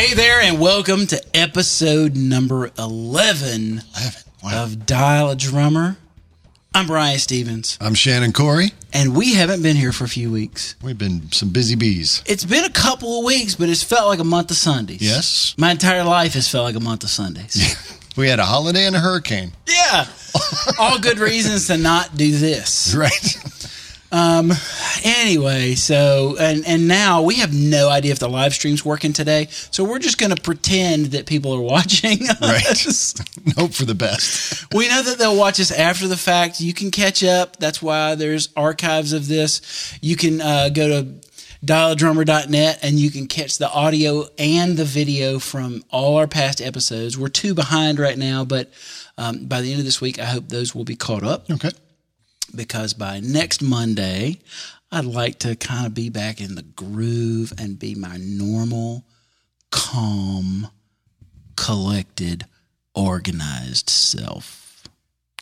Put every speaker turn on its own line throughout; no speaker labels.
Hey there, and welcome to episode number 11
11. Wow.
of Dial a Drummer. I'm Brian Stevens,
I'm Shannon Corey.
and we haven't been here for a few weeks.
We've been some busy bees.
It's been a couple of weeks, but it's felt like a month of Sundays.
Yes.
My entire life has felt like a month of Sundays.
We had a holiday and a hurricane.
yeah. All good reasons to not do this.
Right.
Anyway, so and and now we have no idea if the live stream's working today, so we're just going to pretend that people are watching
Right.
us.
Hope for the best.
We know that they'll watch us after the fact. You can catch up. That's why there's archives of this. You can uh, go to dialadrummer.net and you can catch the audio and the video from all our past episodes. We're two behind right now, but um, by the end of this week, I hope those will be caught up
Okay.
Because by next Monday, I'd like to kind of be back in the groove and be my normal, calm, collected, organized self.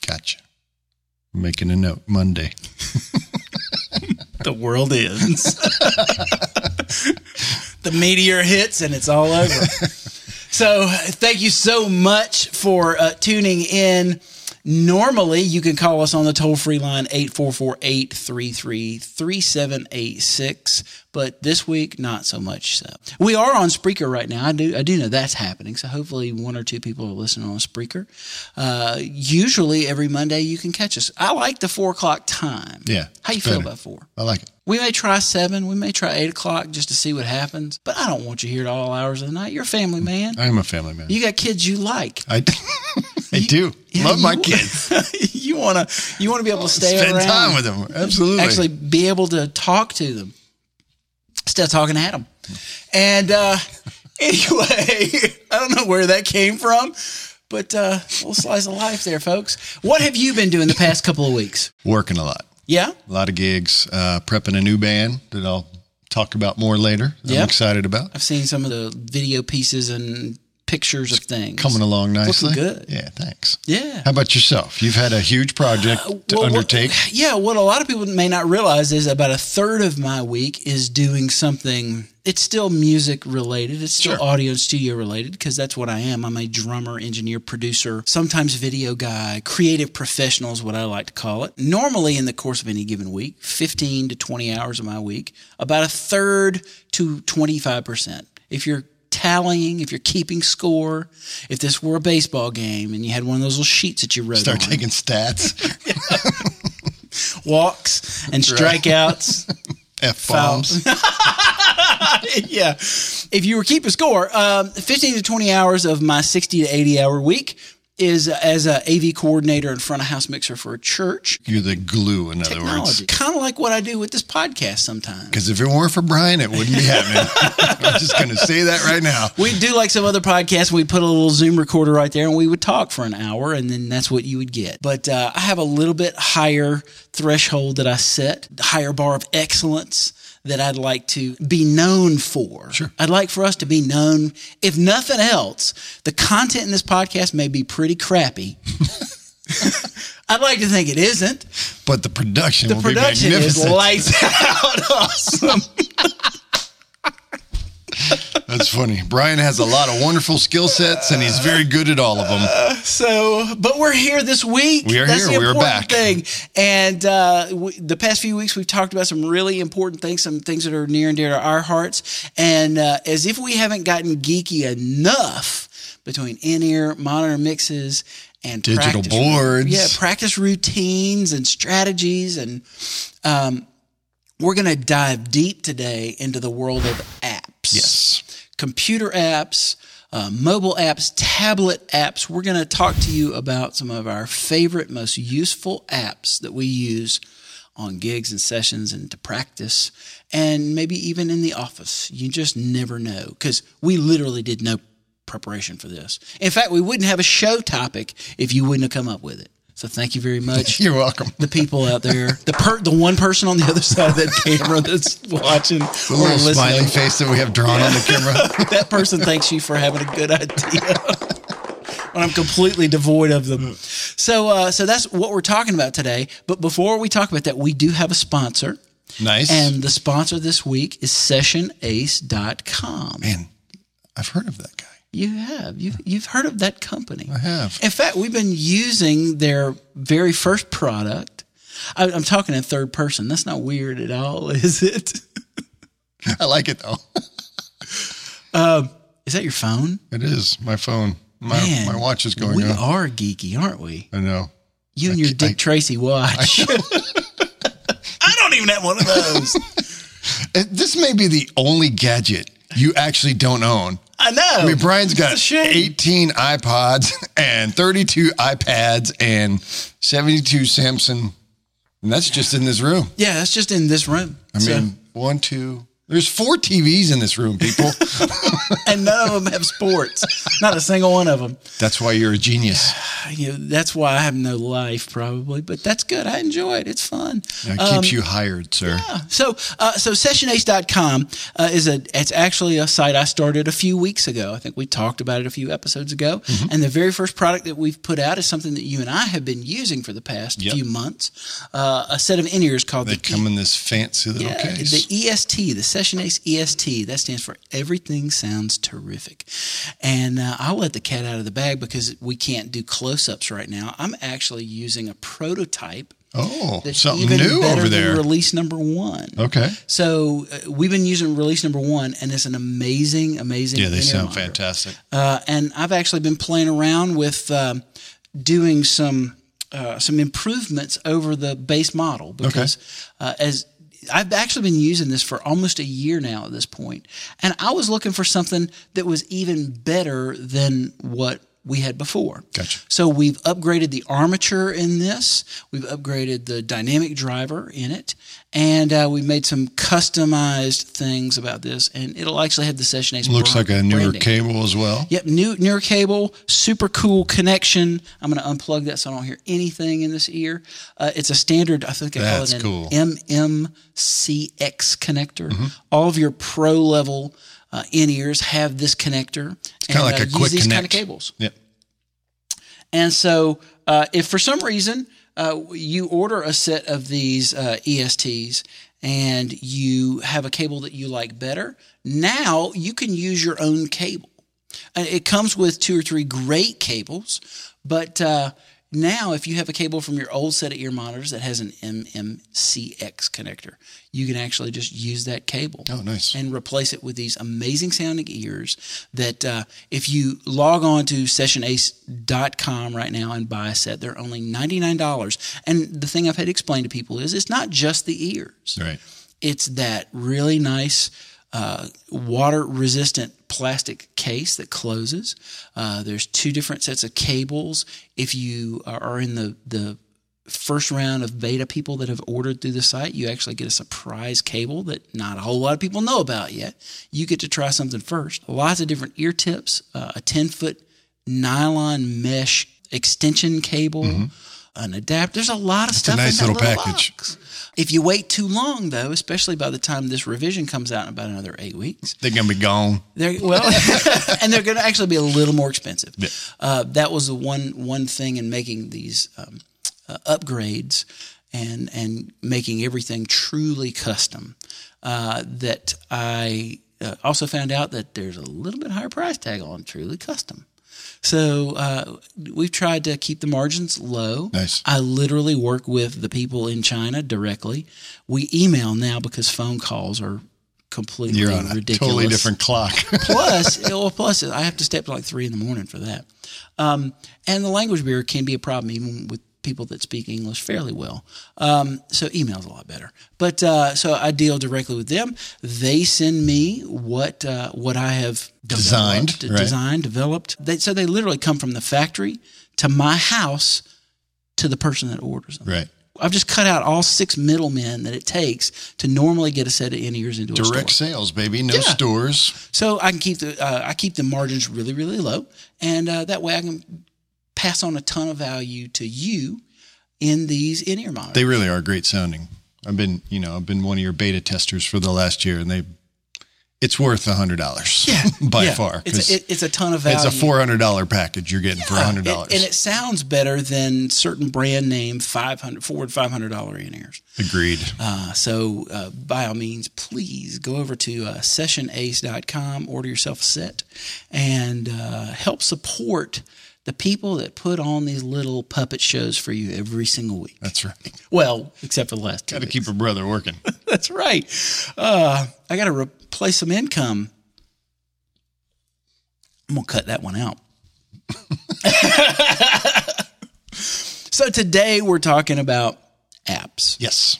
Gotcha. Making a note Monday.
the world ends. the meteor hits and it's all over. so, thank you so much for uh, tuning in. Normally, you can call us on the toll free line 844 833 3786. But this week, not so much so. We are on Spreaker right now. I do, I do know that's happening. So hopefully, one or two people are listening on Spreaker. Uh, usually, every Monday, you can catch us. I like the four o'clock time.
Yeah,
How you feel about four?
I like it.
We may try seven. We may try eight o'clock just to see what happens. But I don't want you here at all hours of the night. You're a family man.
I am a family man.
You got kids you like.
I, I do.
Yeah,
Love my kids.
you wanna you wanna be able to stay
Spend
around,
time with them. Absolutely.
actually be able to talk to them instead of talking at them. And uh, anyway, I don't know where that came from, but uh, little slice of life there, folks. What have you been doing the past couple of weeks?
Working a lot.
Yeah,
A lot of gigs. Uh, prepping a new band that I'll talk about more later.
Yeah.
I'm excited about.
I've seen some of the video pieces and pictures of things
Coming along nicely.
Looking good.
Yeah, thanks.
Yeah.
How about yourself? You've had a huge project uh, to
Well, what-
undertake.
yeah, what a lot of people may not realize is about a third of my week is doing something. It's still music related. It's still
Sure.
audio and studio related because that's what I am. I'm a drummer, engineer, producer, sometimes video guy, creative professional is what I like to call it. Normally, in the course of any given week, 15 to 20 hours of my week, about a third to 25%. If you're tallying, if you're keeping score, if this were a baseball game and you had one of those little sheets that you wrote
Start
on,
taking stats.
walks and strikeouts.
F bombs.
yeah. If you were keeping score, um, 15 to 20 hours of my 60 to 80 hour week is as a AV coordinator and front of house mixer for a church.
You're the glue, in other
Technology.
words.
Kind of like what I do with this podcast sometimes.
Because if it weren't for Brian, it wouldn't be happening. I'm just going to say that right now.
We do like some other podcasts. We put a little Zoom recorder right there, and we would talk for an hour, and then that's what you would get. But uh, I have a little bit higher threshold that I set, higher bar of excellence that I'd like to be known for.
Sure.
I'd like for us to be known. If nothing else, the content in this podcast may be pretty crappy. I'd like to think it isn't.
But the production
The production is lights out awesome.
That's funny. Brian has a lot of wonderful skill sets, and he's very good at all of them.
So, but we're here this week.
We are
That's
here.
The
We are back.
Thing. And uh, we, the past few weeks, we've talked about some really important things, some things that are near and dear to our hearts. And uh, as if we haven't gotten geeky enough between in-ear monitor mixes and
Digital boards.
yeah, practice routines and strategies, and um, we're going to dive deep today into the world of apps
Yes.
computer apps, uh, mobile apps, tablet apps. We're going to talk to you about some of our favorite, most useful apps that we use on gigs and sessions and to practice, and maybe even in the office. You just never know because we literally did no preparation for this. In fact, we wouldn't have a show topic if you wouldn't have come up with it. So thank you very much
You're welcome.
the people out there, the per, the one person on the other side of that camera that's watching
The
or
little
listening,
smiley face that we have drawn on the camera.
that person thanks you for having a good idea. when I'm completely devoid of them. So, uh, so that's what we're talking about today. But before we talk about that, we do have a sponsor.
Nice.
And the sponsor this week is sessionace.com.
Man, I've heard of that guy.
You have. You've, you've heard of that company.
I have.
In fact, we've been using their very first product. I, I'm talking in third person. That's not weird at all, is it?
I like it though.
Um, is that your phone?
It is my phone. My
Man,
my watch is going
we
off.
are geeky, aren't we?
I know.
You and your Dick
I-
Tracy watch. I don't even have one of those.
This may be the only gadget you actually don't own.
I know.
I mean, Brian's got
It's a shame.
18 iPods and 32 iPads and 72 Samsung. And that's just in this room.
Yeah, that's just in this room.
I mean, one, two, there's four TVs in this room, people.
and none of them have sports. Not a single one of them.
that's why you're a genius.
You know, that's why I have no life, probably. But that's good. I enjoy it. It's fun.
It
Um,
keeps you hired, sir. Yeah.
So, uh, so sessionace.com uh, is a, it's actually a site I started a few weeks ago. I think we talked about it a few episodes ago.
Mm-hmm.
And the very first product that we've put out is something that you and I have been using for the past
Yep.
few months. Uh, a set of in ears called
They
the
come in this fancy little
yeah,
case.
the EST, the Session Ace EST, that stands for Everything Sounds Terrific. And uh, I'll let the cat out of the bag because we can't do close ups right now. I'm actually using a prototype
oh, something new over there.
release number one.
okay.
So uh, we've been using release number one, and it's an amazing, amazing.
Yeah, they sound
monitor.
fantastic.
Uh, and I've actually been playing around with um, doing some uh, some improvements over the base model because uh, as I've actually been using this for almost a year now at this point, and I was looking for something that was even better than what we had before.
Gotcha.
So we've upgraded the armature in this. We've upgraded the dynamic driver in it, and uh, we've made some customized things about this. And it'll actually have the Session Ace.
Looks
brand-
like a newer
branding.
cable as well.
Yep, new near cable, super cool connection. I'm going to unplug that so I don't hear anything in this ear. Uh, it's a standard, I think I call it an
cool.
MMCX connector. All of your pro level uh, in ears have this connector. It's
Kind of like a
use
quick
these
connect.
kind of cables.
Yep.
And so, uh, if for some reason uh, you order a set of these uh, ESTs and you have a cable that you like better, now you can use your own cable. It comes with two or three great cables, but uh, now if you have a cable from your old set of ear monitors that has an MMCX connector, you can actually just use that cable
Oh, nice.
and replace it with these amazing sounding ears that uh, if you log on to sessionace.com right now and buy a set, they're only $99. And the thing I've had to explain to people is it's not just the ears.
Right.
It's that really nice uh, water resistant plastic case that closes. Uh, there's two different sets of cables. If you are in the, the first round of beta people that have ordered through the site, you actually get a surprise cable that not a whole lot of people know about yet. You get to try something first. Lots of different ear tips, uh, a 10 foot nylon mesh extension cable, an adapter. There's a lot of
Mm-hmm. a
stuff.
nice
in that
little package.
box. If you wait too long, though, especially by the time this revision comes out in about another eight weeks,
They're gonna be gone.
they're well, and they're going to actually be a little more expensive.
Yeah.
Uh, that was the one one thing in making these um, uh, upgrades and and making everything truly custom. Uh, that I uh, also found out that there's a little bit higher price tag on truly custom. So uh, we've tried to keep the margins low.
Nice.
I literally work with the people in China directly. We email now because phone calls are completely
You're on a
ridiculous
totally different clock.
plus, well, plus I have to stay up to like three in the morning for that. Um, and the language barrier can be a problem even with people that speak English fairly well. Um, so email's a lot better. But uh, so I deal directly with them. They send me what uh, what I have
Designed,
developed,
right.
designed, developed. They, so they literally come from the factory to my house to the person that orders them.
right.
I've just cut out all six middlemen that it takes to normally get a set of in ears into a store.
Direct sales, baby. No
Yeah.
stores.
So I can keep the uh, I keep the margins really really low, and uh, that way I can pass on a ton of value to you in these in ear monitors.
They really are great sounding. I've been, you know, I've been one of your beta testers for the last year, and they, it's worth a hundred dollars.
Yeah,
by
yeah.
far.
It's a, it, it's a ton of value.
it's a four hundred dollar package you're getting for a hundred dollars,
and it sounds better than certain brand name five hundred forward five hundred dollar in ears.
Agreed.
Uh, so uh, by all means, please go over to uh, sessionace.com, order yourself a set, and uh, help support the people that put on these little puppet shows for you every single week.
That's right.
Well, except for the last two.
Got to keep a brother working.
That's right. Uh, I got to replace some income. I'm gonna cut that one out. so today we're talking about apps,
yes.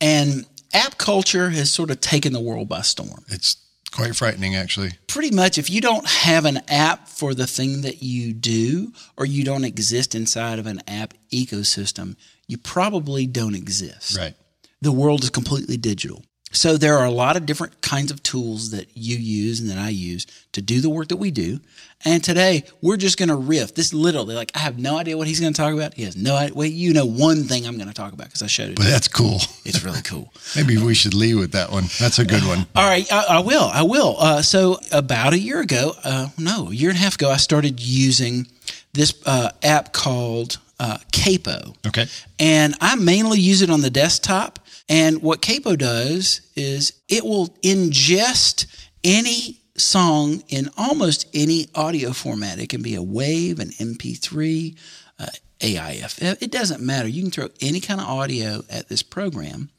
and app culture has sort of taken the world by storm.
It's quite frightening, actually.
Pretty much, if you don't have an app for the thing that you do, or you don't exist inside of an app ecosystem, you probably don't exist.
Right.
the world is completely digital. So there are a lot of different kinds of tools that you use and that I use to do the work that we do. And today we're just going to riff. This literally, like, I have no idea what he's going to talk about. He has no idea. Well, you know one thing I'm going to talk about because I showed it.
But that's cool.
It's really cool.
Maybe we should leave with that one. That's a good one.
All right, I, I will. I will. Uh, so about a year ago, uh, no, a year and a half ago, I started using this uh, app called uh, Capo.
Okay.
And I mainly use it on the desktop. And what Capo does is it will ingest any song in almost any audio format. It can be a wave, an MP3, uh, AIF. It doesn't matter. You can throw any kind of audio at this program.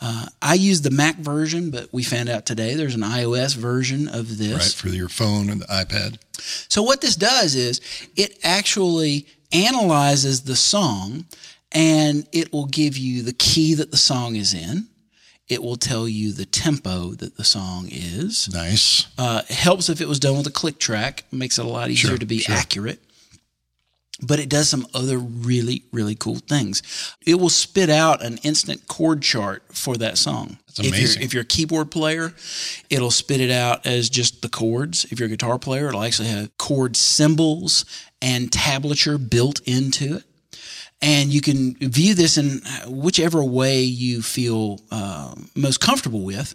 Uh, I use the Mac version, but we found out today there's an iOS version of this.
Right. For your phone and the iPad.
So what this does is it actually analyzes the song and it will give you the key that the song is in. It will tell you the tempo that the song is.
Nice.
Uh, helps if it was done with a click track. Makes it a lot easier
Sure,
to be
sure.
accurate. But it does some other really, really cool things. It will spit out an instant chord chart for that song.
That's
If
amazing.
you're, if you're a keyboard player, it'll spit it out as just the chords. If you're a guitar player, it'll actually have chord symbols and tablature built into it. And you can view this in whichever way you feel uh, most comfortable with.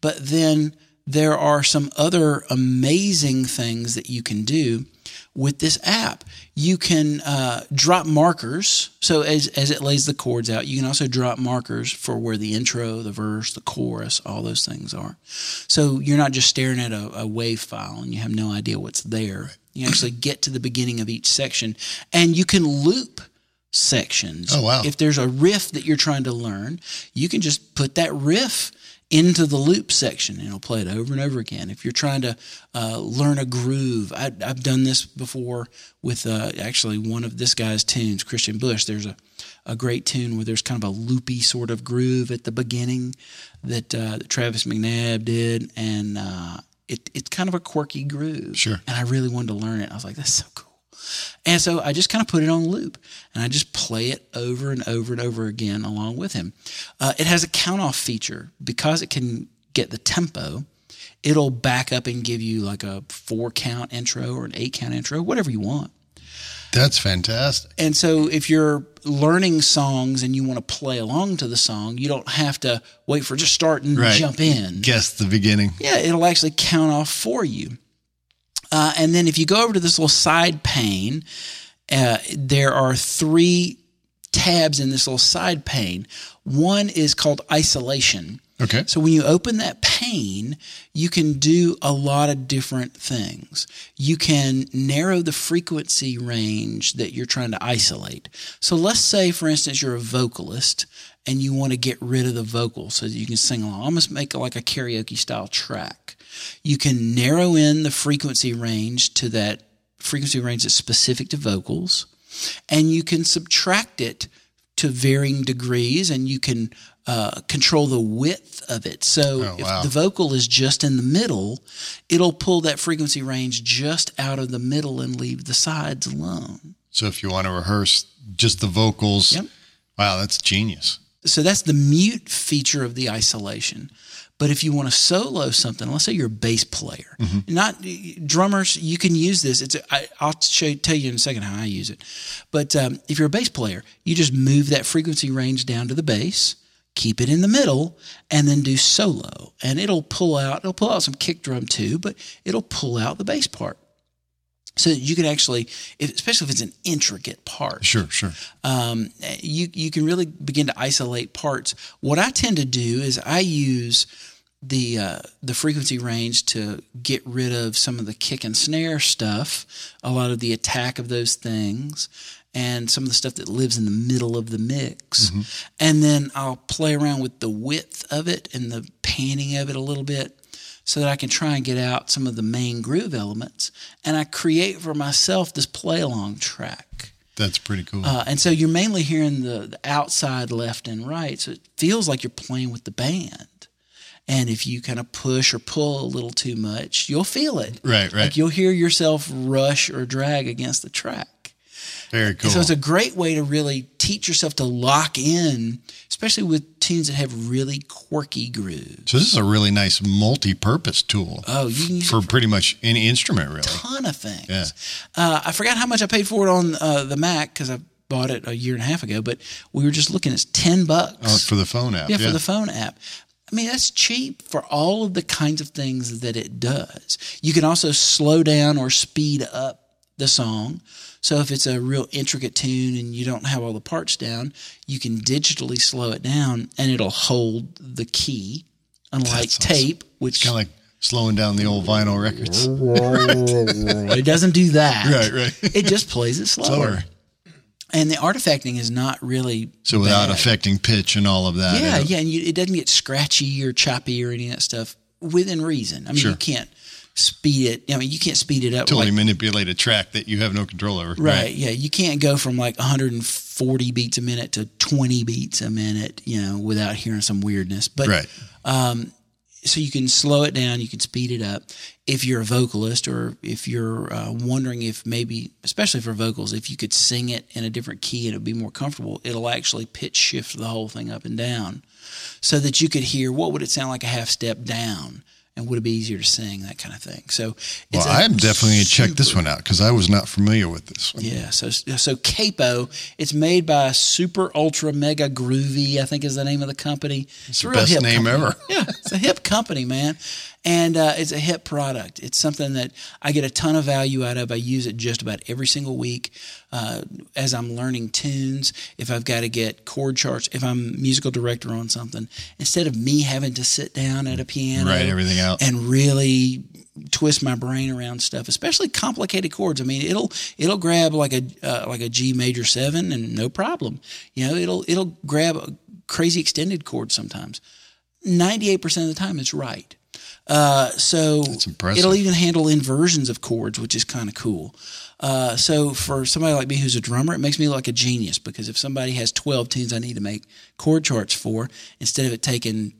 But then there are some other amazing things that you can do with this app. You can uh, drop markers. So as, as it lays the chords out, you can also drop markers for where the intro, the verse, the chorus, all those things are. So you're not just staring at a, a wave file and you have no idea what's there. You actually get to the beginning of each section and you can loop sections.
Oh, wow.
If there's a riff that you're trying to learn, you can just put that riff into the loop section and it'll play it over and over again. If you're trying to uh, learn a groove, I, I've done this before with uh, actually one of this guy's tunes, Christian Bush. There's a, a great tune where there's kind of a loopy sort of groove at the beginning that, uh, that Travis McNabb did. And uh, it, it's kind of a quirky groove.
Sure.
And I really wanted to learn it. I was like, that's so cool. And so I just kind of put it on loop and I just play it over and over and over again along with him. Uh, it has a count off feature because it can get the tempo. It'll back up and give you like a four count intro or an eight count intro, whatever you want.
That's fantastic.
And so if you're learning songs and you want to play along to the song, you don't have to wait for just start and
Right.
jump in.
Guess the beginning.
Yeah, it'll actually count off for you. Uh, and then if you go over to this little side pane, uh, there are three tabs in this little side pane. One is called isolation.
Okay.
So when you open that pane, you can do a lot of different things. You can narrow the frequency range that you're trying to isolate. So let's say, for instance, you're a vocalist and you want to get rid of the vocal so that you can sing along. Almost make it like a karaoke style track. You can narrow in the frequency range to that frequency range that's specific to vocals, and you can subtract it to varying degrees, and you can uh, control the width of it. So
Oh,
if
wow.
the vocal is just in the middle, it'll pull that frequency range just out of the middle and leave the sides alone.
So if you want to rehearse just the vocals,
Yep.
wow, that's genius.
So that's the mute feature of the isolation. But if you want to solo something, let's say you're a bass player, not drummers, you can use this. It's I, I'll show tell you in a second how I use it. But um, if you're a bass player, you just move that frequency range down to the bass. keep it in the middle, and then do solo. And it'll pull out, it'll pull out some kick drum too, but it'll pull out the bass part. So you can actually, especially if it's an intricate part,
Sure, sure.
um, you you can really begin to isolate parts. What I tend to do is I use the uh, the frequency range to get rid of some of the kick and snare stuff, a lot of the attack of those things, and some of the stuff that lives in the middle of the mix. And then I'll play around with the width of it and the panning of it a little bit so that I can try and get out some of the main groove elements. And I create for myself this play along track.
That's pretty cool.
Uh, and so you're mainly hearing the, the outside left and right. So it feels like you're playing with the band. And if you kind of push or pull a little too much, you'll feel it.
Right, right.
Like you'll hear yourself rush or drag against the track.
Very cool.
So it's a great way to really teach yourself to lock in, especially with tunes that have really quirky grooves.
So this is a really nice multi-purpose tool
Oh, you can use
for
it for
pretty much any instrument, really.
a ton of things.
Yeah.
Uh, I forgot how much I paid for it on uh, the Mac because I bought it a year and a half ago, but we were just looking, it's 10 bucks.
Oh, for the phone app.
Yeah, for the phone app. I mean, that's cheap for all of the kinds of things that it does. You can also slow down or speed up the song. So if it's a real intricate tune and you don't have all the parts down, you can digitally slow it down and it'll hold the key. Unlike
awesome.
tape, which
kind of like slowing down the old vinyl records.
it doesn't do that.
Right, right.
It just plays it slower.
Slower.
And the artifacting is not really
So without
bad.
affecting pitch and all of that.
Yeah, yeah, and you, it doesn't get scratchy or choppy or any of that stuff within reason. I mean,
Sure.
you can't speed it. I mean, you can't speed it up.
Totally
like-
manipulate a track that you have no control over.
right, Yeah, you can't go from like 140 beats a minute to 20 beats a minute. You know, without hearing some weirdness. But
Right.
so you can slow it down, you can speed it up. If you're a vocalist, or if you're uh, wondering if maybe, especially for vocals, if you could sing it in a different key and it would be more comfortable, it'll actually pitch shift the whole thing up and down, so that you could hear what would it sound like a half step down, and would it be easier to sing that kind of thing. So,
Well,
i
am definitely going to check this one out because I was not familiar with this one.
yeah, so so Capo, it's made by Super Ultra Mega Groovy, I think is the name of the company. It's a
the best name
company.
ever.
Yeah, it's a hip company, man, and uh, it's a hip product. It's something that I get a ton of value out of. I use it just about every single week uh, as I'm learning tunes. If I've got to get chord charts, if I'm musical director on something, instead of me having to sit down at a piano,
Write everything out.
and really twist my brain around stuff, especially complicated chords. I mean, it'll it'll grab like a uh, like a G major seven and no problem. You know, it'll it'll grab a crazy extended chord sometimes. Ninety eight percent of the time, it's right. Uh, so it'll even handle inversions of chords, which is kind of cool. Uh, so for somebody like me who's a drummer, it makes me look like a genius because if somebody has 12 tunes I need to make chord charts for, instead of it taking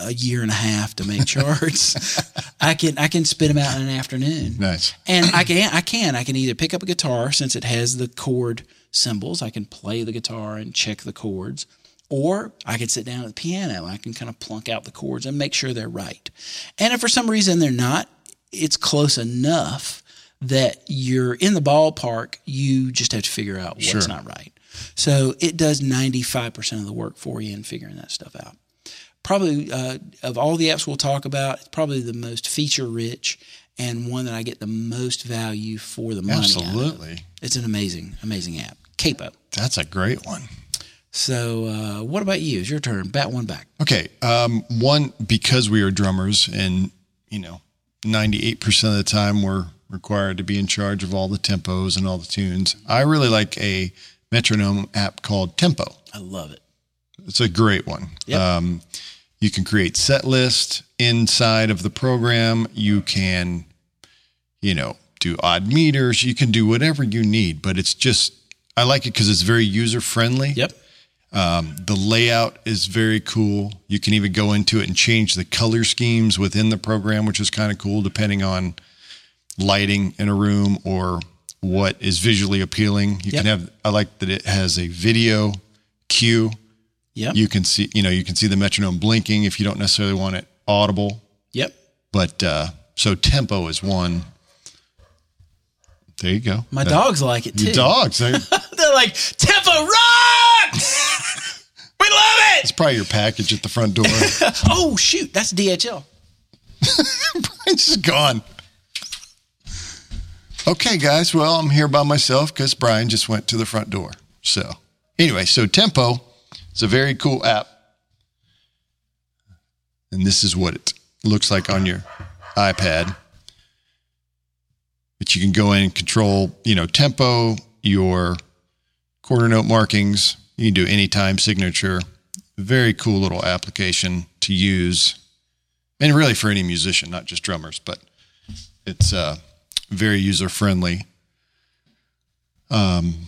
a year and a half to make charts, I can I can spit them out in an afternoon.
Nice.
And I can I can I can either pick up a guitar since it has the chord symbols. I can play the guitar and check the chords, or I could sit down at the piano. I can kind of plunk out the chords and make sure they're right. And if for some reason they're not, it's close enough that you're in the ballpark. You just have to figure out what's
Sure.
not right. So it does 95% of the work for you in figuring that stuff out probably uh, of all the apps we'll talk about, it's probably the most feature rich and one that I get the most value for the money.
Absolutely.
It's an amazing, amazing app. Capo.
That's a great one.
So, uh, what about you? It's your turn. Bat one back.
Okay. Um, one, because we are drummers and, you know, 98% of the time we're required to be in charge of all the tempos and all the tunes. I really like a metronome app called Tempo.
I love it.
It's a great one.
Yep.
Um, you can create set list inside of the program. You can, you know, do odd meters. You can do whatever you need, but it's just, I like it because it's very user friendly.
Yep.
Um, the layout is very cool. You can even go into it and change the color schemes within the program, which is kind of cool depending on lighting in a room or what is visually appealing. You
Yep.
can have, I like that it has a video cue.
Yep.
You can see, you know, you can see the metronome blinking if you don't necessarily want it audible.
yep.
But uh, so tempo is one. There you go.
My
That-
dogs like it too.
Dogs. they-
They're like, Tempo rocks! We love it.
It's probably your package at the front door.
Oh shoot, that's DHL.
Brian's just gone. Okay, guys. Well, I'm here by myself because Brian just went to the front door. So, anyway, so Tempo is a very cool app. And this is what it looks like on your iPad. But you can go in and control, you know, tempo, your quarter note markings. You can do anytime signature. Very cool little application to use. And really for any musician, not just drummers, but it's uh, very user friendly. Um,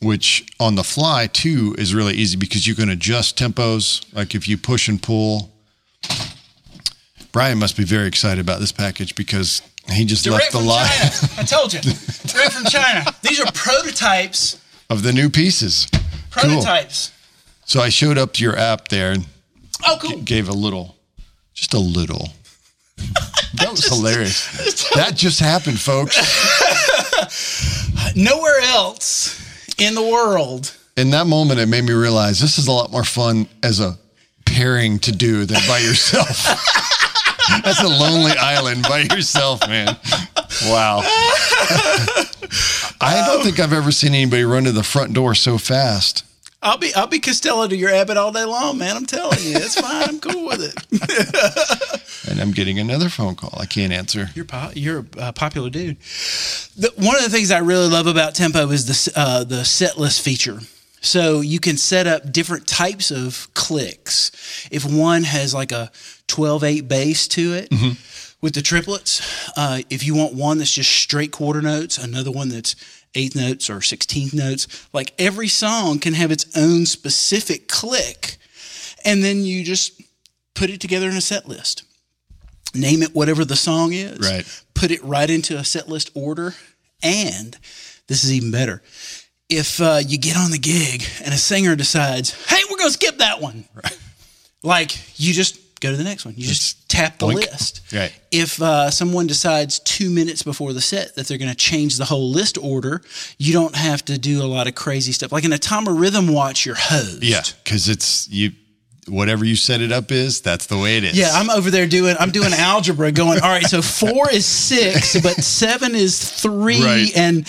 which on the fly too is really easy because you can adjust tempos. Like if you push and pull. Brian must be very excited about this package because he just
Direct
left the line
China. I told you. Direct from China. These are prototypes.
Of the new pieces. Cool.
Prototypes.
So I showed up to your app there and
Oh, cool.
gave a little, just a little. That was hilarious. That just happened, folks.
Nowhere else in the world.
In that moment, it made me realize this is a lot more fun as a pairing to do than by yourself. That's a lonely island by yourself, man. Wow. I don't think I've ever seen anybody run to the front door so fast.
I'll be I'll be Costello to your Abbott all day long, man. I'm telling you, it's fine. I'm cool with it.
And I'm getting another phone call. I can't answer.
You're po- you're a popular dude. The, one of the things I really love about Tempo is the uh, the set list feature. So you can set up different types of clicks. If one has like a 12-8 bass to it with the triplets, uh, if you want one that's just straight quarter notes, another one that's eighth notes or 16th notes, like every song can have its own specific click. And then you just put it together in a set list name it whatever the song is,
Right.
put it right into a set list order, and this is even better. If uh, you get on the gig and a singer decides, "Hey, we're going to skip that one," like you just go to the next one. You just tap the
boink.
list.
Right.
If uh, someone decides two minutes before the set that they're going to change the whole list order, you don't have to do a lot of crazy stuff. Like in a Tama Rhythm Watch, you're hosed.
Yeah, because it's you. Whatever you set it up is, that's the way it is.
Yeah, I'm over there doing I'm doing algebra going, all right, so four is six, but seven is three
Right.
and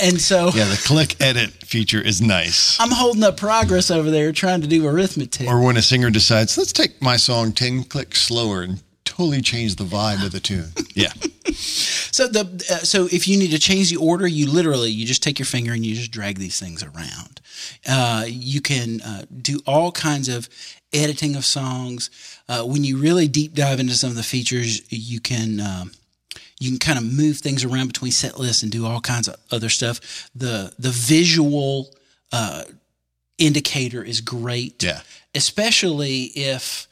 and so
yeah. The click edit feature is nice.
I'm holding up progress over there trying to do arithmetic.
Or when a singer decides, let's take my song ten clicks slower and totally change the vibe of the tune. Yeah,
So the uh, so if you need to change the order, you literally you just take your finger and you just drag these things around. Uh, you can uh, do all kinds of editing of songs. Uh, when you really deep dive into some of the features, you can. Um, you can kind of move things around between set lists and do all kinds of other stuff. The the visual uh, indicator is great.
Yeah.
Especially if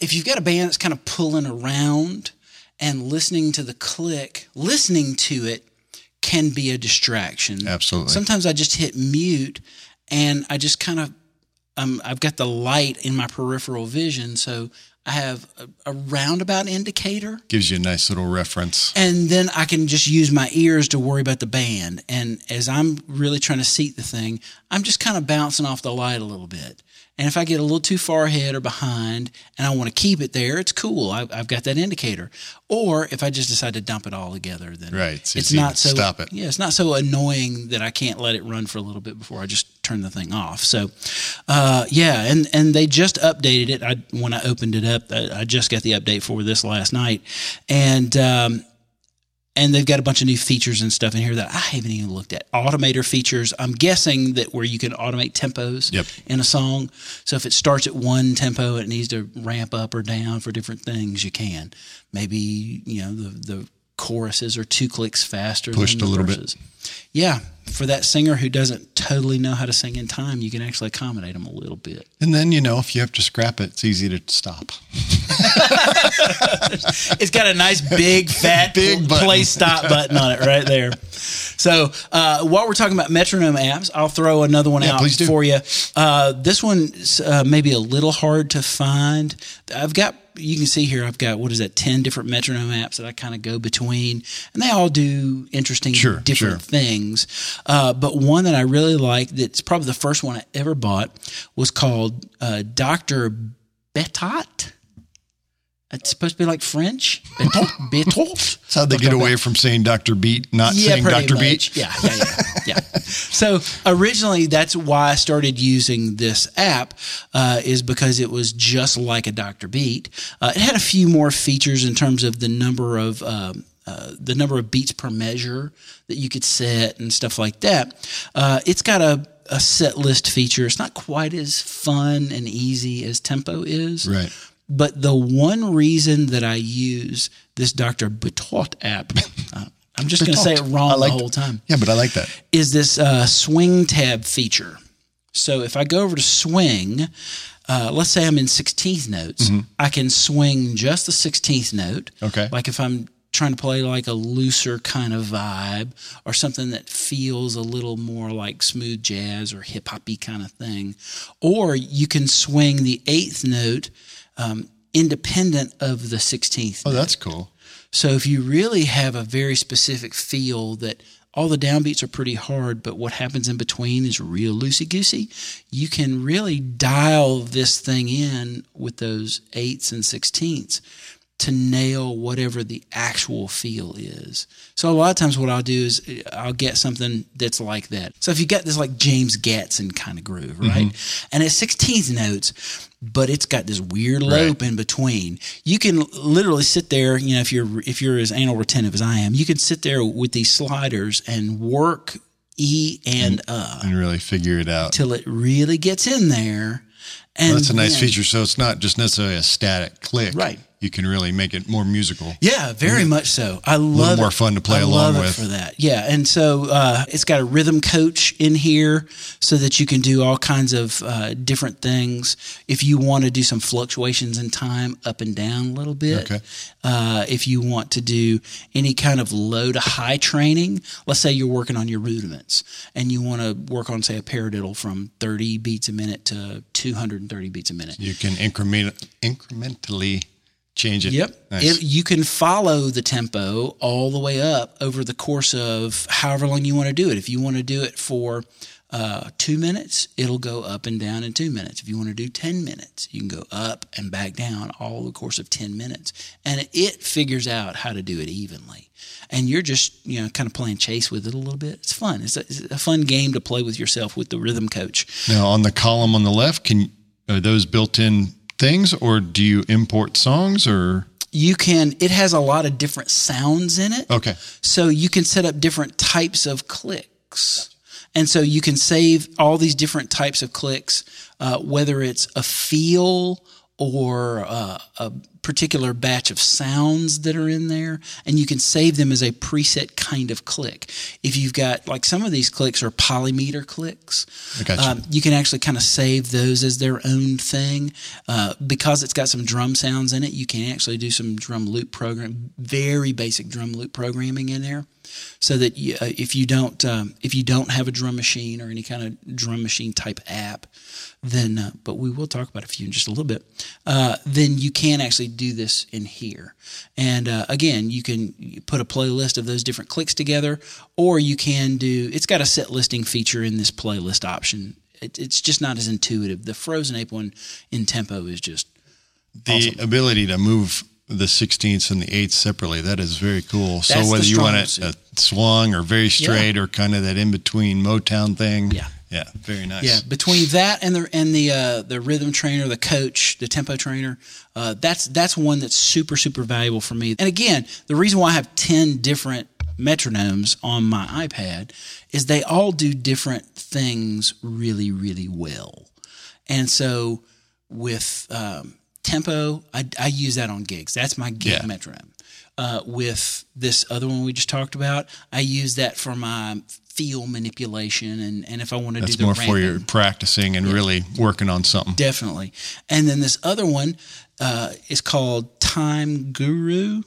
if you've got a band that's kind of pulling around and listening to the click, listening to it can be a distraction.
Absolutely.
Sometimes I just hit mute and I just kind of um, I've got the light in my peripheral vision, so I have a, a roundabout indicator
gives you a nice little reference.
and then I can just use my ears to worry about the band. And as I'm really trying to seat the thing, I'm just kind of bouncing off the light a little bit. And if I get a little too far ahead or behind and I want to keep it there, it's cool. I've, I've got that indicator. Or if I just decide to dump it all together, then
Right, it's
it's not so
stop it.
Yeah, it's not so annoying that I can't let it run for a little bit before I just turn the thing off. So, uh, yeah, and and they just updated it. I when I opened it up, I, I just got the update for this last night, and um, and they've got a bunch of new features and stuff in here that I haven't even looked at. Automator features. I'm guessing that where you can automate tempos
Yep.
in a song. So if it starts at one tempo, it needs to ramp up or down for different things. You can maybe you know the the choruses are two clicks faster.
Pushed
than
a
the
little bit.
Yeah, for that singer who doesn't totally know how to sing in time, you can actually accommodate them a little bit.
And then, you know, if you have to scrap it, it's easy to stop.
It's got a nice big fat
Big
play stop button on it right there. So uh, while we're talking about metronome apps, I'll throw another one
Yeah,
out for you. Uh, this one's uh, maybe a little hard to find. I've got you can see here I've got what is that ten different metronome apps that I kind of go between, and they all do interesting
Sure,
different
sure.
things. Uh, but one that I really like, that's probably the first one I ever bought, was called uh, Dr. Betotte. It's supposed to be like French. Betotte. Betotte.
That's how they get away from saying Dr. Beat, not saying Dr.
much.
Beat.
Yeah, yeah, yeah, yeah. So originally, that's why I started using this app, uh, is because it was just like a Dr. Beat. Uh, it had a few more features in terms of the number of um, uh, the number of beats per measure that you could set and stuff like that. Uh, it's got a a set list feature. It's not quite as fun and easy as Tempo is.
Right.
But the one reason that I use this Dr. Betotte app, uh, I'm just going to say it wrong
like
the whole time,
Yeah, but I like that.
is this uh, swing tab feature. So if I go over to swing, uh, let's say I'm in 16th notes, I can swing just the 16th note.
Okay.
Like if I'm trying to play like a looser kind of vibe or something that feels a little more like smooth jazz or hip hoppy kind of thing. Or you can swing the eighth note um, independent of the 16th
Oh,
note.
that's cool.
So if you really have a very specific feel that all the downbeats are pretty hard, but what happens in between is real loosey goosey, you can really dial this thing in with those eights and sixteenths to nail whatever the actual feel is. So a lot of times what I'll do is I'll get something that's like that. So if you get this like James Gadson kind of groove, right? And it's 16th notes, but it's got this weird lope in between. You can literally sit there, you know, if you're if you're as anal retentive as I am, you can sit there with these sliders and work E and uh
And really figure it out.
till it really gets in there. And
Well, that's a nice
then-
feature. So it's not just necessarily a static click.
Right.
You can really make it more musical.
Yeah, very much so. I love it more
fun to play
I
along
love
with.
for that. Yeah, and so uh, it's got a rhythm coach in here so that you can do all kinds of uh, different things. If you want to do some fluctuations in time, up and down a little bit.
Okay.
Uh, if you want to do any kind of low to high training, let's say you're working on your rudiments and you want to work on, say, a paradiddle from 30 beats a minute to 230 beats a minute.
You can increment, incrementally change it.
Yep.
Nice.
It, you can follow the tempo all the way up over the course of however long you want to do it. If you want to do it for uh, two minutes, it'll go up and down in two minutes. If you want to do 10 minutes, you can go up and back down all the course of 10 minutes. And it figures out how to do it evenly. And you're just, you know, kind of playing chase with it a little bit. It's fun. It's a, it's a fun game to play with yourself with the rhythm coach.
now on the column on the left, can are those built-in things, or do you import songs? Or
You can, it has a lot of different sounds in it.
okay,
So you can set up different types of clicks. And so you can save all these different types of clicks, uh, whether it's a feel or uh, a particular batch of sounds that are in there, and you can save them as a preset kind of click. If you've got like some of these clicks are polymeter clicks,
you.
um, you can actually kind of save those as their own thing uh, because it's got some drum sounds in it. You can actually do some drum loop program, very basic drum loop programming in there, so that you, uh, if you don't um, if you don't have a drum machine or any kind of drum machine type app, then uh, but we will talk about a few in just a little bit. Uh, then you can actually do this in here, and uh, again, you can put a playlist of those different clicks together, or you can do. It's got a set listing feature in this playlist option. It, it's just not as intuitive. The Frozen Ape one in tempo is just
the ability to move the sixteenths and the eighths separately that is very cool. so
That's the
whether you want it a swung or very straight or kind of that in between Motown thing,
Yeah.
yeah, very nice.
Yeah, between that and the and the uh, the rhythm trainer, the coach, the tempo trainer, uh, that's that's one that's super super valuable for me. And again, the reason why I have ten different metronomes on my iPad is they all do different things really really well. And so with um, tempo, I, I use that on gigs. That's my gig
Yeah.
metronome. Uh, with this other one we just talked about, I use that for my feel manipulation and, and if I want to do the
more for your practicing and really working on something.
Definitely. And then this other one uh, is called Time Guru.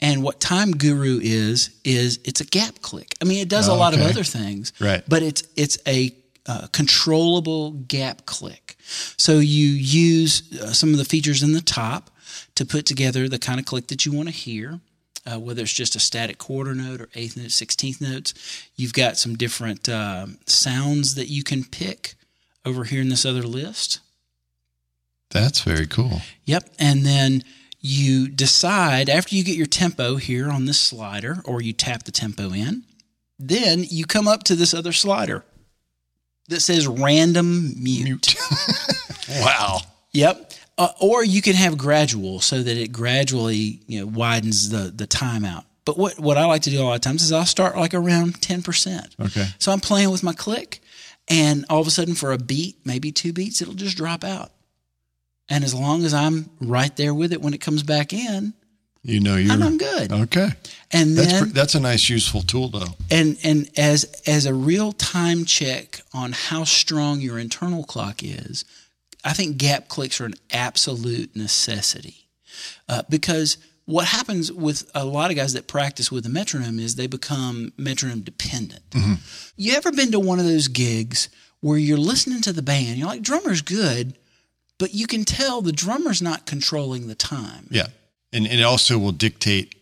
And what Time Guru is is it's a gap click. I mean, it does a
Oh,
lot of other things,
Right.
But it's it's a uh, controllable gap click. So you use uh, some of the features in the top to put together the kind of click that you want to hear. uh, whether it's just a static quarter note or eighth note, sixteenth notes. You've got some different uh, sounds that you can pick over here in this other list.
That's very cool.
Yep. And then you decide after you get your tempo here on this slider, or you tap the tempo in, then you come up to this other slider that says random mute.
Wow.
Yep. Uh, or you can have gradual so that it gradually you know widens the the timeout. But what what I like to do a lot of times is I'll start like around ten percent.
Okay.
So I'm playing with my click, and all of a sudden for a beat, maybe two beats, it'll just drop out. And as long as I'm right there with it when it comes back in,
You know you're
I'm, I'm good.
okay.
And
That's
then
pre- that's a nice useful tool though.
and and as as a real time check on how strong your internal clock is, I think gap clicks are an absolute necessity uh, because what happens with a lot of guys that practice with a metronome is they become metronome dependent. You ever been to one of those gigs where you're listening to the band, you're like, drummer's good, but you can tell the drummer's not controlling the time.
Yeah. And it also will dictate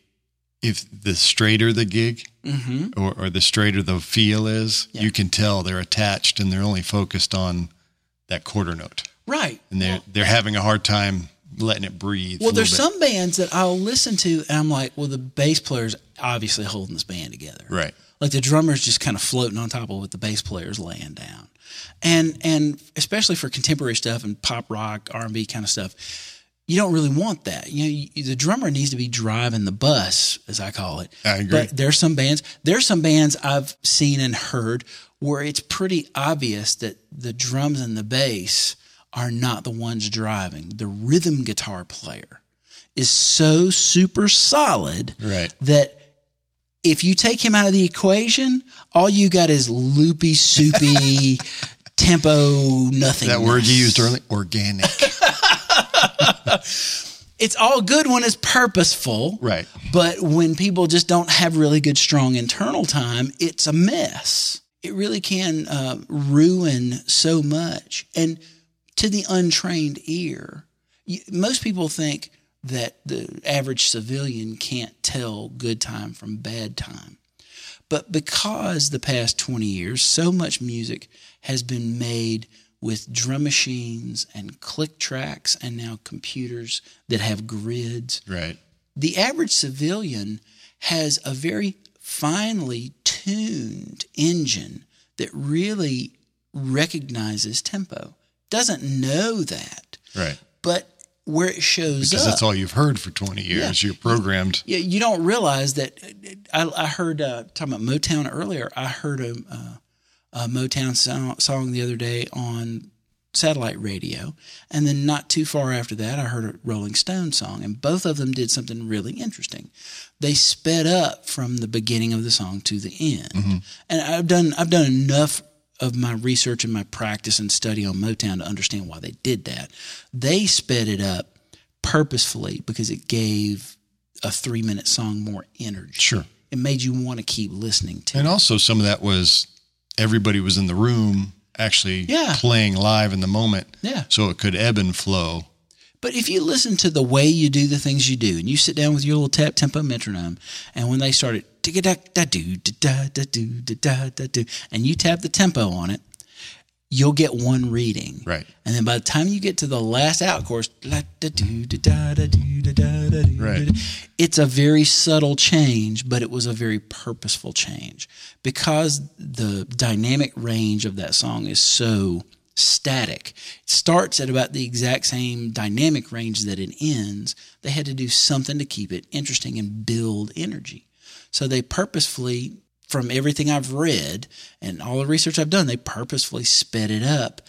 if the straighter the gig mm-hmm. or, or the straighter the feel is,
Yeah.
you can tell they're attached and they're only focused on that quarter note.
Right.
And they're they're having a hard time letting it breathe.
Well, there's
little
some bands that I'll listen to, and I'm like, well, the bass player's obviously holding this band together.
Right.
Like the drummer's just kind of floating on top of what the bass player's laying down. And and especially for contemporary stuff and pop rock, R and B kind of stuff, you don't really want that. You know, you, the drummer needs to be driving the bus, as I call it.
I agree.
But there's some bands. There's some bands I've seen and heard where it's pretty obvious that the drums and the bass are not the ones driving. The rhythm guitar player is so super solid
Right.
that if you take him out of the equation, all you got is loopy, soupy, tempo, nothing.
That word you used earlier, organic.
It's all good when it's purposeful.
right.
But when people just don't have really good, strong internal time, it's a mess. It really can uh, ruin so much. And to the untrained ear, you, most people think that the average civilian can't tell good time from bad time. But because the past 20 years, so much music has been made with drum machines and click tracks and now computers that have grids
Right.
the average civilian has a very finely tuned engine that really recognizes tempo. Doesn't know that,
Right.
but where it shows
Because
up,
that's all you've heard for 20 years. You're programmed.
yeah, you don't realize that. I, I heard uh, talking about Motown earlier. I heard a, a, a Motown song, song the other day on satellite radio, and then not too far after that, I heard a Rolling Stone song, and both of them did something really interesting. They sped up from the beginning of the song to the end, mm-hmm. and I've done I've done enough of my research and my practice and study on Motown to understand why they did that. They sped it up purposefully because it gave a three minute song more energy.
Sure.
It made you want to keep listening to
And
it.
also some of that was everybody was in the room actually
Yeah.
playing live in the moment.
Yeah.
So it could ebb and flow.
But if you listen to the way you do the things you do, and you sit down with your little tap tempo metronome, and when they started da da da do da da da do da da da do, and you tap the tempo on it, you'll get one reading.
Right.
And then by the time you get to the last out course, la da do da da do da da da do,
Right.
it's a very subtle change, but it was a very purposeful change because the dynamic range of that song is so static. It starts at about the exact same dynamic range that it ends. They had to do something to keep it interesting and build energy. So they purposefully, from everything I've read and all the research I've done, they purposefully sped it up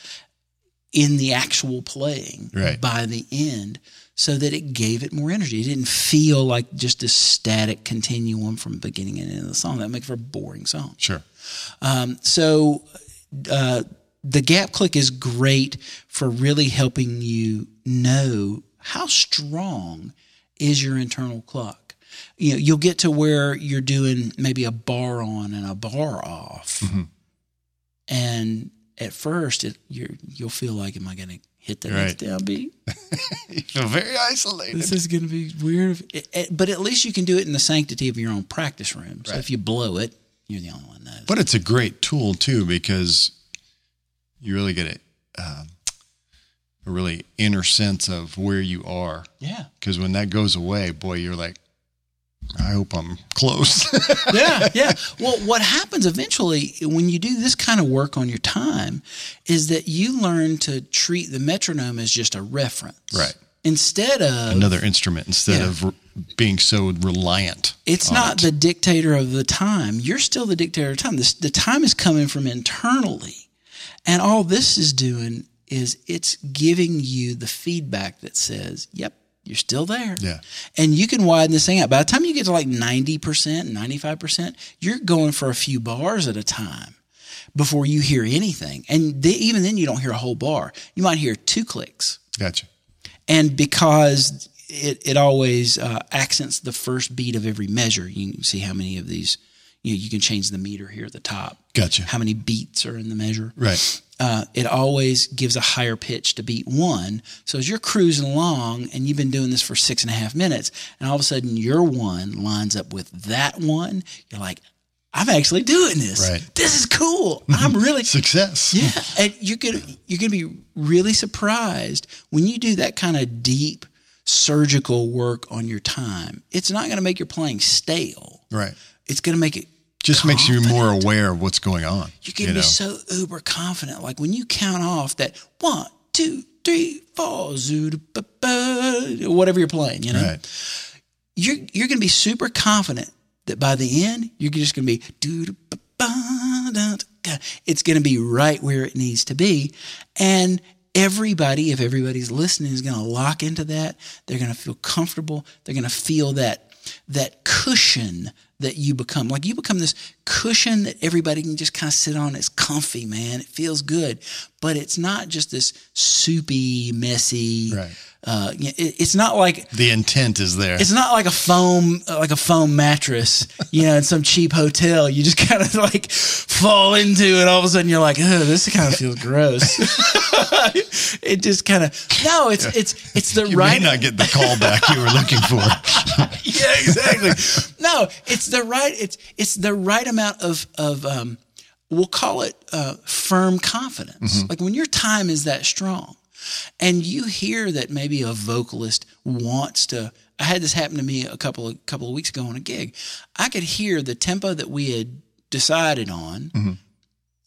in the actual playing
Right.
by the end so that it gave it more energy. It didn't feel like just a static continuum from beginning and end of the song. That makes for a boring song.
Sure.
Um, so uh, the gap click is great for really helping you know how strong is your internal clock. You know, you'll get to where you're doing maybe a bar on and a bar off, and at first it, you're, you'll feel like, am I going to hit the
Right.
next downbeat.
You feel very isolated.
This is going to be weird. It- it- but at least you can do it in the sanctity of your own practice room. So
Right.
if you blow it, you're the only one that knows.
But it's a great tool too because you really get a, um, a really inner sense of where you are.
yeah.
Because when that goes away, boy, you're like, I hope I'm close.
yeah, yeah. Well, what happens eventually when you do this kind of work on your time is that you learn to treat the metronome as just a reference.
Right.
Instead of
Another instrument instead
Yeah.
of re- being so reliant.
it's not
it.
the dictator of the time. You're still the dictator of time. This, the time is coming from internally. And all this is doing is it's giving you the feedback that says, yep, you're still there.
Yeah.
And you can widen this thing out. By the time you get to like 90%, 95%, you're going for a few bars at a time before you hear anything. And the, even then, you don't hear a whole bar. You might hear two clicks.
Gotcha.
And because it, it always uh, accents the first beat of every measure, you can see how many of these, you know, you can change the meter here at the top.
Gotcha.
How many beats are in the measure
Right.
uh, it always gives a higher pitch to beat one. So as you're cruising along and you've been doing this for six and a half minutes, and all of a sudden your one lines up with that one, you're like, I'm actually doing this.
Right.
This is cool. I'm really
Success.
yeah, and you're gonna you're gonna be really surprised when you do that kind of deep surgical work on your time. It's not gonna make your playing stale.
Right.
It's gonna make it
Just makes you more aware of what's going on.
you can
you
be
know?
so uber confident. Like when you count off that one, two, three, four, zoot, ba, ba, whatever you're playing, you know,
Right.
you're you're gonna be super confident that by the end you're just gonna be doo, ba, ba, da, da. it's gonna be right where it needs to be, and everybody, if everybody's listening, is gonna lock into that. They're gonna feel comfortable. They're gonna feel that that cushion that you become. Like you become this cushion that everybody can just kind of sit on. It's comfy, man. It feels good. But it's not just this soupy, messy.
Right.
Uh, it, it's not like
The intent is there.
it's not like a foam like a foam mattress, you know, in some cheap hotel. You just kind of like fall into it. All of a sudden, you're like, "Oh, this kind of feels gross." it just kind of no. It's it's it's the
you
right
may not get the call back you were looking for.
yeah, exactly. no, it's the right. It's it's the right amount of of um, we'll call it uh, firm confidence. Like when your time is that strong, and you hear that maybe a vocalist wants to. I had this happen to me a couple of couple of weeks ago on a gig. I could hear the tempo that we had decided on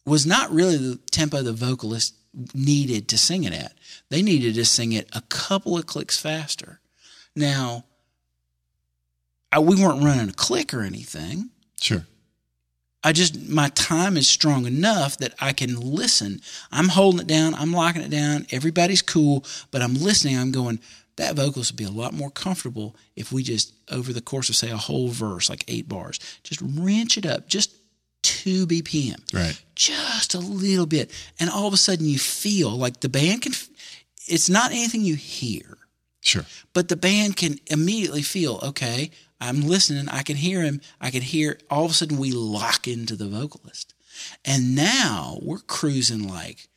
was not really the tempo the vocalist needed to sing it at. They needed to sing it a couple of clicks faster. Now, I, we weren't running a click or anything.
Sure.
I just my time is strong enough that I can listen. I'm holding it down. I'm locking it down. Everybody's cool, but I'm listening. I'm going. That vocalist would be a lot more comfortable if we just over the course of say a whole verse, like eight bars, just wrench it up, just two BPM,
Right.
just a little bit, and all of a sudden you feel like the band can. It's not anything you hear
Sure.
but the band can immediately feel okay i'm listening i can hear him i can hear all of a sudden we lock into the vocalist. And now we're cruising like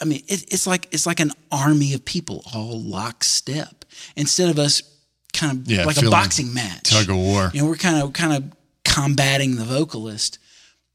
i mean it, it's like it's like an army of people all lockstep instead of us kind of
Yeah,
like a boxing match.
Tug of war.
you know we're kind of kind of combating the vocalist.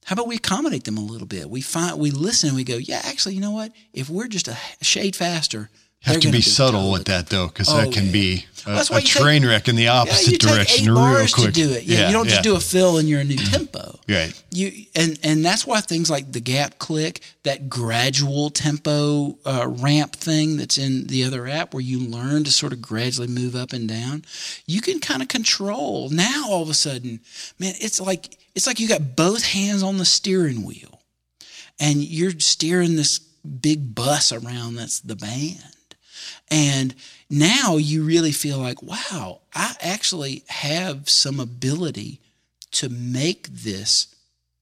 How about we accommodate them a little bit? We find we listen and we go yeah actually you know what? If we're just a shade faster
Have to
gonna
be subtle with that though, because
Oh,
that can
yeah.
be a,
That's why
a
you take-
train wreck in the
Yeah,
opposite
take
direction
eight
real
bars
quick.
to do it. Yeah, you don't just do a fill and you're a new tempo.
Right.
You and and that's why things like the gap click, that gradual tempo uh, ramp thing that's in the other app, where you learn to sort of gradually move up and down, you can kind of control. Now all of a sudden, man, it's like it's like you got both hands on the steering wheel, and you're steering this big bus around. That's the band. And now you really feel like, wow, I actually have some ability to make this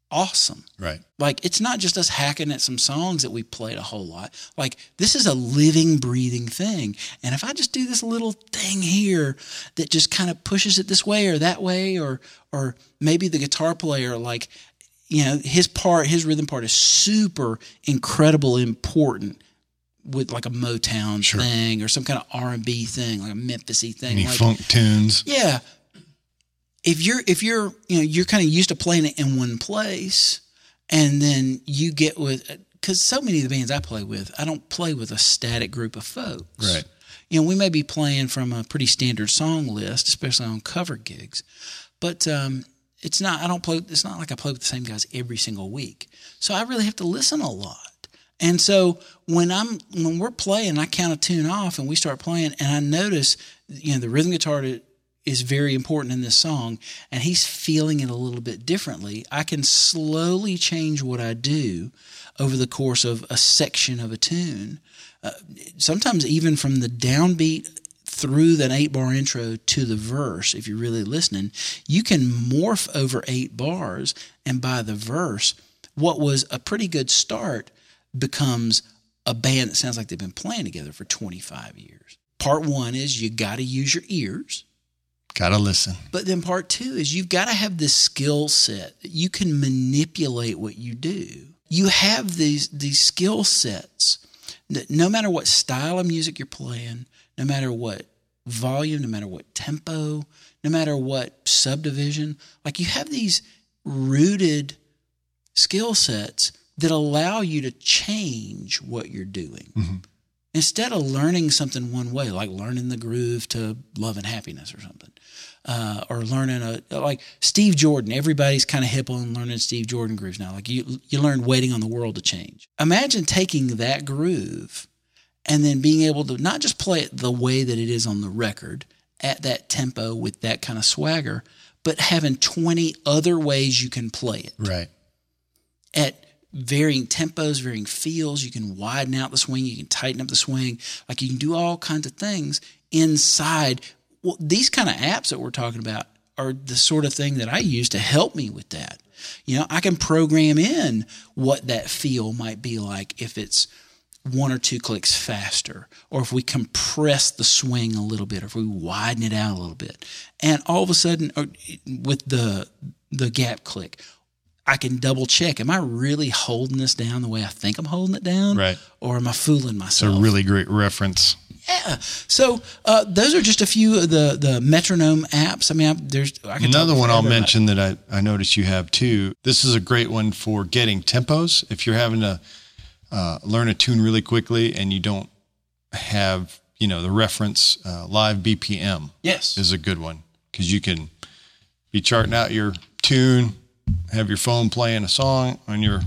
awesome.
Right.
Like, it's not just us hacking at some songs that we played a whole lot. Like, this is a living, breathing thing. And if I just do this little thing here that just kind of pushes it this way or that way, or, or maybe the guitar player, like, you know, his part, his rhythm part is super incredible, important with like a Motown thing or some kind of R and B thing, like a Memphisy thing.
Any
like,
funk tunes?
yeah. If you're if you're you know you're kind of used to playing it in one place, and then you get with because so many of the bands I play with, I don't play with a static group of folks.
Right.
You know, we may be playing from a pretty standard song list, especially on cover gigs, but um, it's not. I don't play. It's not like I play with the same guys every single week. So I really have to listen a lot. And so when I'm when we're playing, I count a tune off and we start playing, and I notice you know the rhythm guitar to, is very important in this song, and he's feeling it a little bit differently. I can slowly change what I do over the course of a section of a tune. Uh, sometimes even from the downbeat through that eight bar intro to the verse, if you're really listening, you can morph over eight bars, and by the verse, what was a pretty good start becomes a band that sounds like they've been playing together for 25 years. Part one is you got to use your ears.
Gotta listen.
But then part two is you've got to have this skill set that you can manipulate what you do. You have these these skill sets that no matter what style of music you're playing, no matter what volume, no matter what tempo, no matter what subdivision, like you have these rooted skill sets that allow you to change what you're doing. Instead of learning something one way, like learning the groove to love and happiness or something, uh, or learning a like Steve Jordan. Everybody's kind of hip on learning Steve Jordan grooves now. Like you, you learn waiting on the world to change. Imagine taking that groove and then being able to not just play it the way that it is on the record at that tempo with that kind of swagger, but having 20 other ways you can play it
Right.
at varying tempos, varying feels. You can widen out the swing, you can tighten up the swing. Like you can do all kinds of things inside. Well, these kind of apps that we're talking about are the sort of thing that I use to help me with that. You know, I can program in what that feel might be like if it's one or two clicks faster, or if we compress the swing a little bit, or if we widen it out a little bit, and all of a sudden, or with the the gap click, I can double check. Am I really holding this down the way I think I'm holding it down,
Right.
Or am I fooling myself?
It's a really great reference.
yeah. So uh, those are just a few of the the metronome apps. I mean, I, there's I can
Another one I'll mention that I, I noticed you have too. This is a great one for getting tempos. If you're having to uh, learn a tune really quickly and you don't have, you know, the reference uh, live BPM
Yes.
is a good one because you can be charting out your tune, have your phone playing a song on your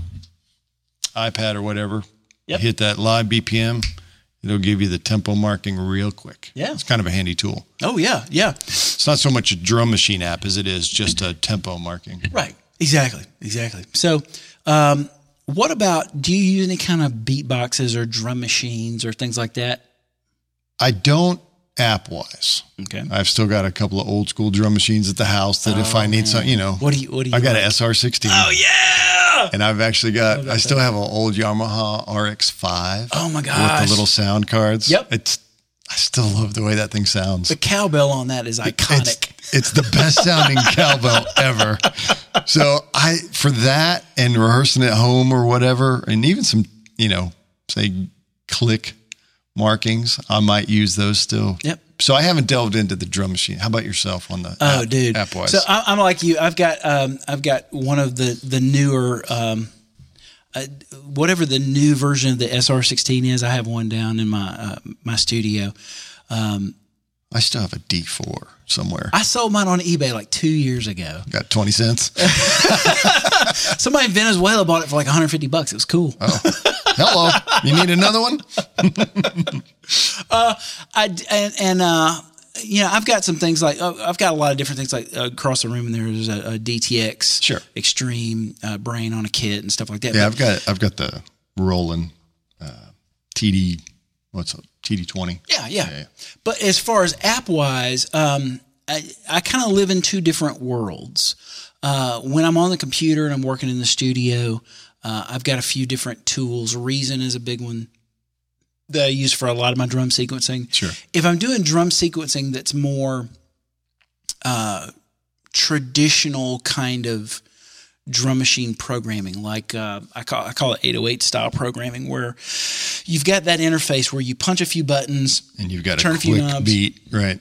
iPad or whatever.
Yep.
Hit that live BPM. It'll give you the tempo marking real quick.
Yeah.
It's kind of a handy tool.
Oh yeah, yeah.
It's not so much a drum machine app as it is just a tempo marking.
Right. Exactly. Exactly. So, um, what about? Do you use any kind of beatboxes or drum machines or things like that?
I don't app wise.
Okay.
I've still got a couple of old school drum machines at the house that if I oh, need some, you know,
What do you? What do you?
I got
like?
an SR16
Oh yeah.
and I've actually got, I still have an old Yamaha RX5
Oh my
god!
with
the little sound cards.
Yep.
It's, I still love the way that thing sounds.
The cowbell on that is iconic.
It's, it's the best sounding cowbell ever. So I for that and rehearsing at home or whatever, and even some you know say click markings, I might use those still.
Yep.
So I haven't delved into the drum machine. How about yourself on the
Oh,
app,
dude.
app wise?
So I, I'm like you. I've got um, I've got one of the the newer um, uh, whatever the new version of the SR16 is. I have one down in my uh, my studio. Um,
I still have a D4 somewhere.
I sold mine on eBay like two years ago.
Got twenty cents.
Somebody in Venezuela bought it for like 150 bucks. It was cool.
Oh, hello. You need another one?
I and, and uh, you know I've got some things like uh, I've got a lot of different things like uh, across the room. And there's a, a DTX
Sure.
Extreme uh, brain on a kit and stuff like that.
Yeah,
But-
I've got I've got the Roland uh, TD. What's up? TD twenty.
Yeah, yeah.
Yeah, yeah.
But as far as app wise, um, I, I kind of live in two different worlds. Uh, when I'm on the computer and I'm working in the studio, uh, I've got a few different tools. Reason is a big one that I use for a lot of my drum sequencing.
Sure.
If I'm doing drum sequencing that's more uh, traditional kind of drum machine programming, like uh, I call I call it 808 style programming, where you've got that interface where you punch a few buttons
And you've got
turn
a
a few knobs.
beat, right?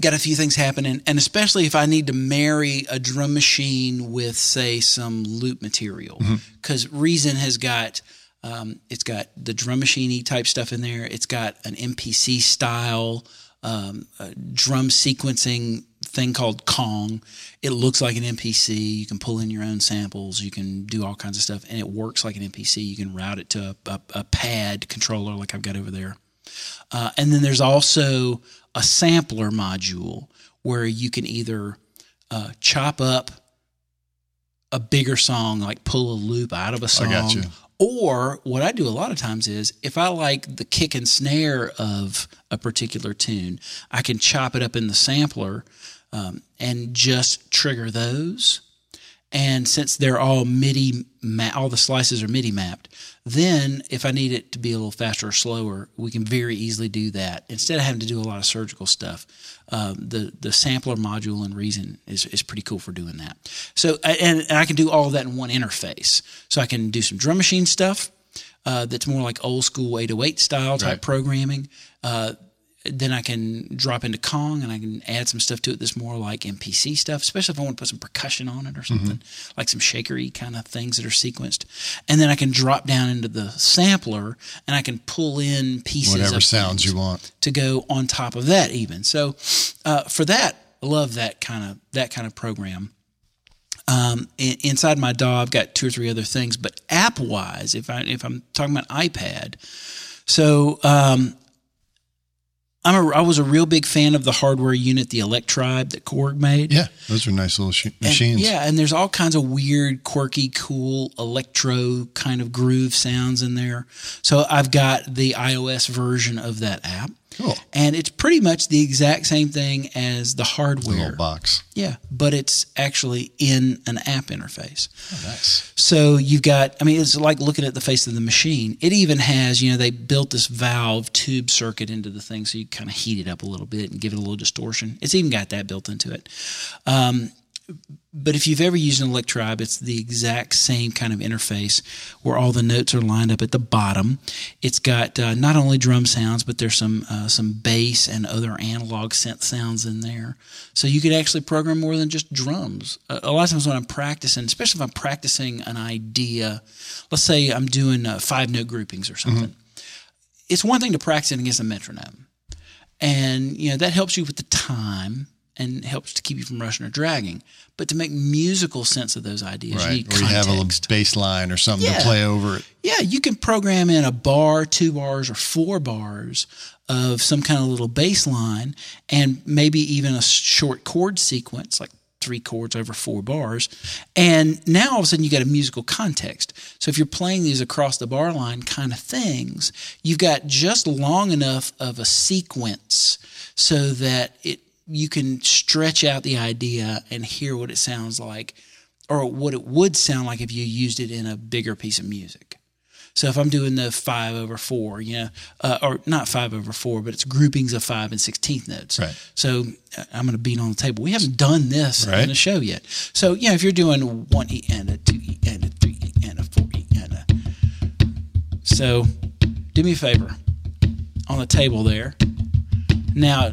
got a few things happening, and especially if I need to marry a drum machine with, say, some loop material, because Reason has got um, it's got the drum machiney type stuff in there. It's got an MPC style um, uh, drum sequencing thing called Kong. It looks like an MPC. You can pull in your own samples. You can do all kinds of stuff, and it works like an MPC. You can route it to a, a, a pad controller like I've got over there. Uh, and then there's also a sampler module where you can either uh, chop up a bigger song, like pull a loop out of a song.
got you.
Or what I do a lot of times is if I like the kick and snare of a particular tune, I can chop it up in the sampler um, and just trigger those. And since they're all MIDI, ma- all the slices are MIDI mapped, then if I need it to be a little faster or slower, we can very easily do that instead of having to do a lot of surgical stuff. Um, the the sampler module in Reason is is pretty cool for doing that. So and, and I can do all that in one interface. So I can do some drum machine stuff uh, that's more like old school 808 style type
Right.
programming. Uh, then I can drop into Kong and I can add some stuff to it that's more like MPC stuff, especially if I want to put some percussion on it or something, like some shakery kind of things that are sequenced. And then I can drop down into the sampler and I can pull in pieces
Whatever
of
sounds you want.
to go on top of that even. So uh, for that, I love that kind of that kind of program. Um, inside my DAW, I've got two or three other things, but app wise, if I if I'm talking about iPad, so um, I'm a I was a real big fan of the hardware unit, the Electribe that Korg made.
Yeah, those are nice little sh-
And-
machines.
yeah, and there's all kinds of weird, quirky, cool electro kind of groove sounds in there. So I've got the iOS version of that app.
Cool.
And it's pretty much the exact same thing as the hardware.
little box.
Yeah, but it's actually in an app interface.
Oh, nice.
So you've got, I mean, it's like looking at the face of the machine. It even has, you know, they built this valve tube circuit into the thing so you kind of heat it up a little bit and give it a little distortion. It's even got that built into it. Um, but if you've ever used an Electribe, it's the exact same kind of interface where all the notes are lined up at the bottom. It's got uh, not only drum sounds, but there's some uh, some bass and other analog synth sounds in there. So you could actually program more than just drums. A, a lot of times when I'm practicing, especially if I'm practicing an idea, let's say I'm doing uh, five note groupings or something. It's one thing to practice it against a metronome, and you know that helps you with the time and helps to keep you from rushing or dragging. But to make musical sense of those ideas, you
Right.
need
Or you have a little bass line or something
Yeah.
to play over it.
Yeah, you can program in a bar, two bars, or four bars of some kind of little bass line and maybe even a short chord sequence, like three chords over four bars. And now all of a sudden you got a musical context. So if you're playing these across the bar line kind of things, you've got just long enough of a sequence so that it you can stretch out the idea and hear what it sounds like or what it would sound like if you used it in a bigger piece of music. So if I'm doing the five over four, you know, uh, or not five over four, but it's groupings of five and sixteenth notes.
Right.
So uh, I'm going to beat on the table. We haven't done this
Right.
in the show yet. So know, if you're doing one E and a two E and a three E and a four E and a, so do me a favor on the table there. Now,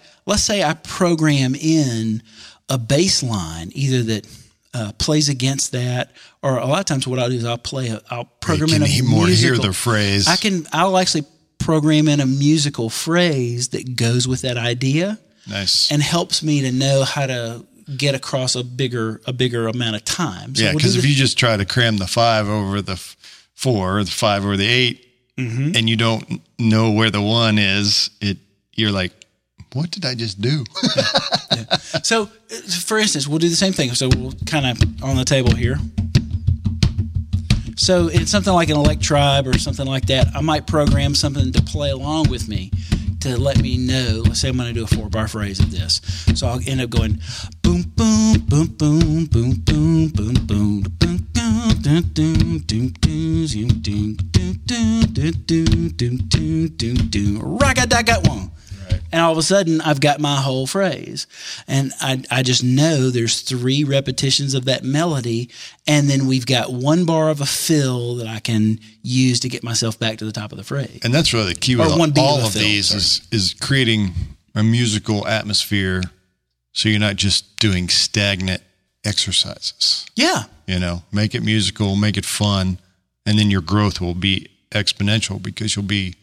let's say I program in a baseline, either that uh, plays against that, or a lot of times what I'll do is I'll play a, I'll program in a
more hear
musical-
the phrase.
I can, I'll actually program in a musical phrase that goes with that idea
nice.
and helps me to know how to get across a bigger, a bigger amount of time. So
yeah,
we'll
because if you just try to cram the five over the four, or the five over the 8
Mm-hmm.
and you don't know where the one is, it you're like what did I just do?
So, uh, for instance, we'll do the same thing. So we'll kind of on the table here. So it's something like an Electribe or something like that. I might program something to play along with me to let me know. Let's say I'm going to do a four bar phrase of this. So I'll end up going boom, boom, boom, boom, boom, boom, boom, boom, boom, dun, dun, dun, dun, dun, and all of a sudden, I've got my whole phrase. And I, I just know there's three repetitions of that melody. And then we've got one bar of a fill that I can use to get myself back to the top of the phrase.
And that's really the key with
all,
all
of,
these is, is creating a musical atmosphere so you're not just doing stagnant exercises.
Yeah.
You know, make it musical, make it fun, and then your growth will be exponential because you'll be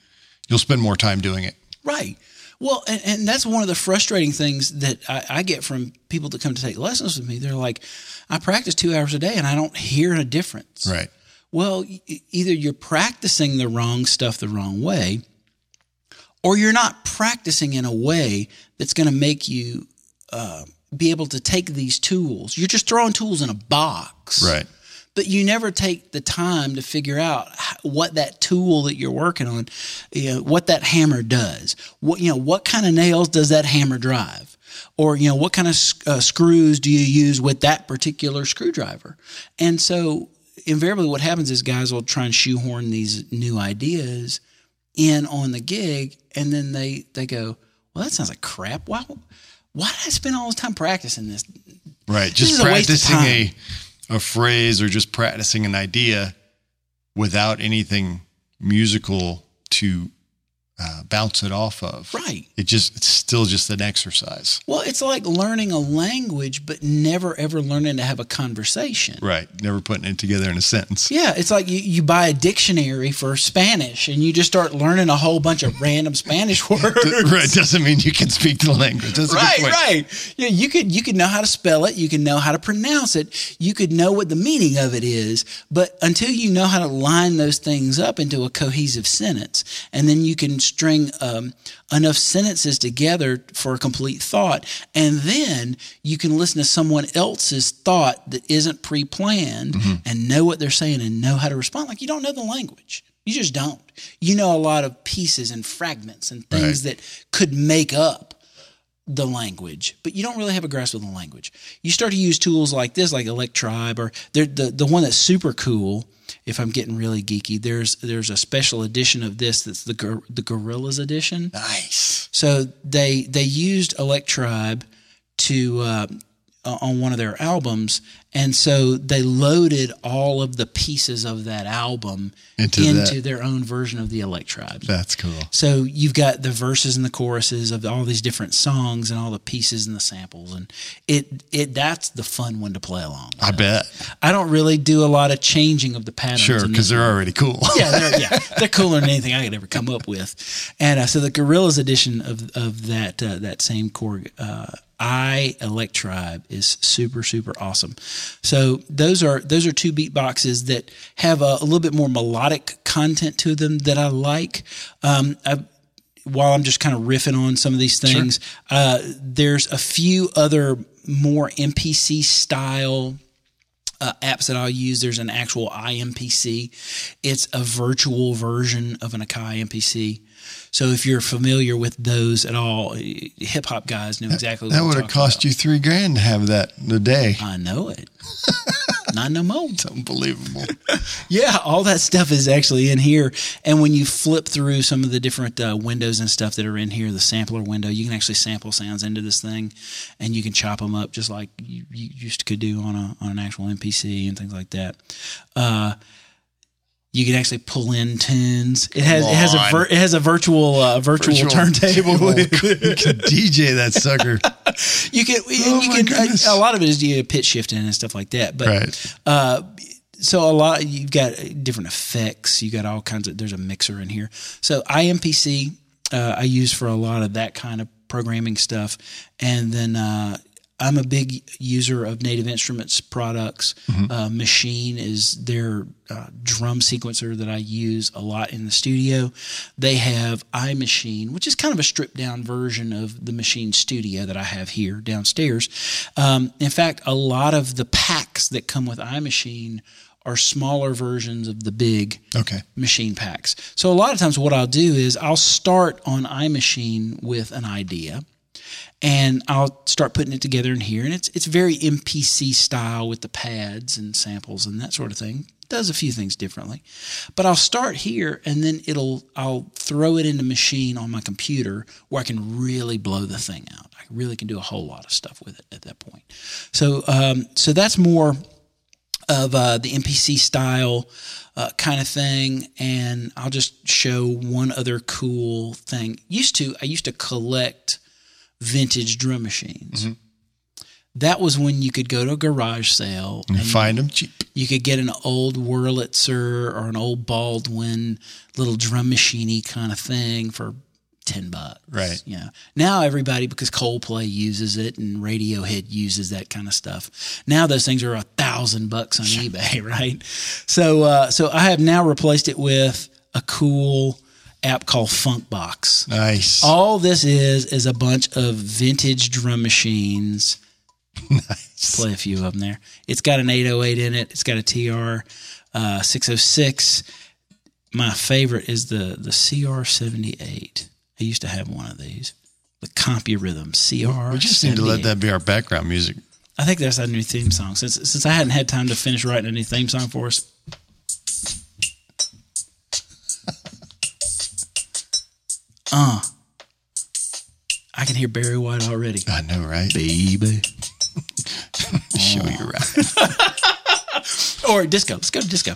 you'll spend more time doing it.
Right. Well, and, and that's one of the frustrating things that I, I get from people that come to take lessons with me. They're like, I practice two hours a day and I don't hear a difference.
Right.
Well, either you're practicing the wrong stuff the wrong way, or you're not practicing in a way that's going to make you uh, be able to take these tools. You're just throwing tools in a box.
Right.
But you never take the time to figure out what that tool that you're working on, you know, what that hammer does. What you know, what kind of nails does that hammer drive, or you know, what kind of uh, screws do you use with that particular screwdriver? And so, invariably, what happens is guys will try and shoehorn these new ideas in on the gig, and then they they go, "Well, that sounds like crap. Why why did I spend all this time practicing this?
Right. Just
of
practicing a a phrase or just practicing an idea without anything musical to uh, bounce it off of.
Right.
It just it's still just an exercise.
Well, it's like learning a language, but never ever learning to have a conversation.
Right. Never putting it together in a sentence.
Yeah, it's like you, you buy a dictionary for Spanish and you just start learning a whole bunch of random Spanish words.
right. Doesn't mean you can speak the language. That's
Right, right. Yeah, you could you could know how to spell it, you can know how to pronounce it, you could know what the meaning of it is, but until you know how to line those things up into a cohesive sentence, and then you can string um, enough sentences together for a complete thought, and then you can listen to someone else's thought that isn't pre-planned and know what they're saying and know how to respond. Like you don't know the language. You just don't. You know a lot of pieces and fragments and things that could make up the language, but you don't really have a grasp of the language. You start to use tools like this, like Electribe, or the the one that's super cool. If I'm getting really geeky, there's there's a special edition of this that's the Gor- the Gorillaz edition.
Nice.
So they they used Electribe to uh, on one of their albums, and so they loaded all of the pieces of that album
Into
into,
that.
their own version of the Electribe.
That's cool.
So you've got the verses and the choruses of all these different songs and all the pieces and the samples, and it it that's the fun one to play along. with.
I bet.
I don't really do a lot of changing of the patterns.
Sure, because they're already cool.
yeah, they're, yeah, they're cooler than anything I could ever come up with. And uh, so the Gorillaz edition of of that uh, that same Korg uh, iElectribe is super super awesome. So those are those are two beat boxes that have a, a little bit more melodic content to them that I like. Um, I, while I'm just kind of riffing on some of these things, uh, there's a few other more MPC style uh, apps that I'll use. There's an actual iMPC. It's a virtual version of an Akai MPC. So if you're familiar with those at all, hip hop guys know exactly what
That would have cost
about.
you three grand to have that today.
I know it. Not no more.
Unbelievable.
Yeah, all that stuff is actually in here. And when you flip through some of the different uh, windows and stuff that are in here, the sampler window, you can actually sample sounds into this thing, and you can chop them up just like you, you used to could do on a on an actual MPC and things like that. Uh, you can actually pull in tunes. It has it has a vir- it has a virtual uh, virtual, turntable.
you can DJ that sucker.
you can
Oh
you can
goodness.
a, lot of it is you pitch shifting and stuff like that. But
Right.
uh, so a lot you've got different effects. You got all kinds of. There's a mixer in here. So iMPC uh, I use for a lot of that kind of programming stuff, and then uh, I'm a big user of Native Instruments products. Uh, Machine is their uh, drum sequencer that I use a lot in the studio. They have iMachine, which is kind of a stripped down version of the Machine Studio that I have here downstairs. Um, in fact, a lot of the packs that come with iMachine are smaller versions of the big
Okay.
machine packs. So a lot of times what I'll do is I'll start on iMachine with an idea and I'll start putting it together in here and it's it's very MPC style with the pads and samples and that sort of thing. Does a few things differently. But I'll start here and then it'll I'll throw it into machine on my computer where I can really blow the thing out. I really can do a whole lot of stuff with it at that point. So um, so that's more of uh, the MPC style uh, kind of thing, and I'll just show one other cool thing. Used to, I used to collect vintage drum machines. That was when you could go to a garage sale
And find them cheap.
you could get an old Wurlitzer or an old Baldwin little drum machiney kind of thing for ten bucks.
Right.
Yeah. Now everybody because Coldplay uses it and Radiohead uses that kind of stuff. Now those things are a thousand bucks on eBay, right? So uh, so I have now replaced it with a cool app called Funkbox.
Nice.
All this is is a bunch of vintage drum machines
nice.
play a few of them there. It's got an 808 in it. It's got a TR uh, 606. My favorite is the the CR78. I used to have one of these. The CompuRhythm CR.
We just need to let that be our background music.
I think that's our new theme song. Since since I hadn't had time to finish writing a new theme song for us. Uh, I can hear Barry White already.
I know, right?
Baby.
Show you right.
Or disco. Let's go to disco.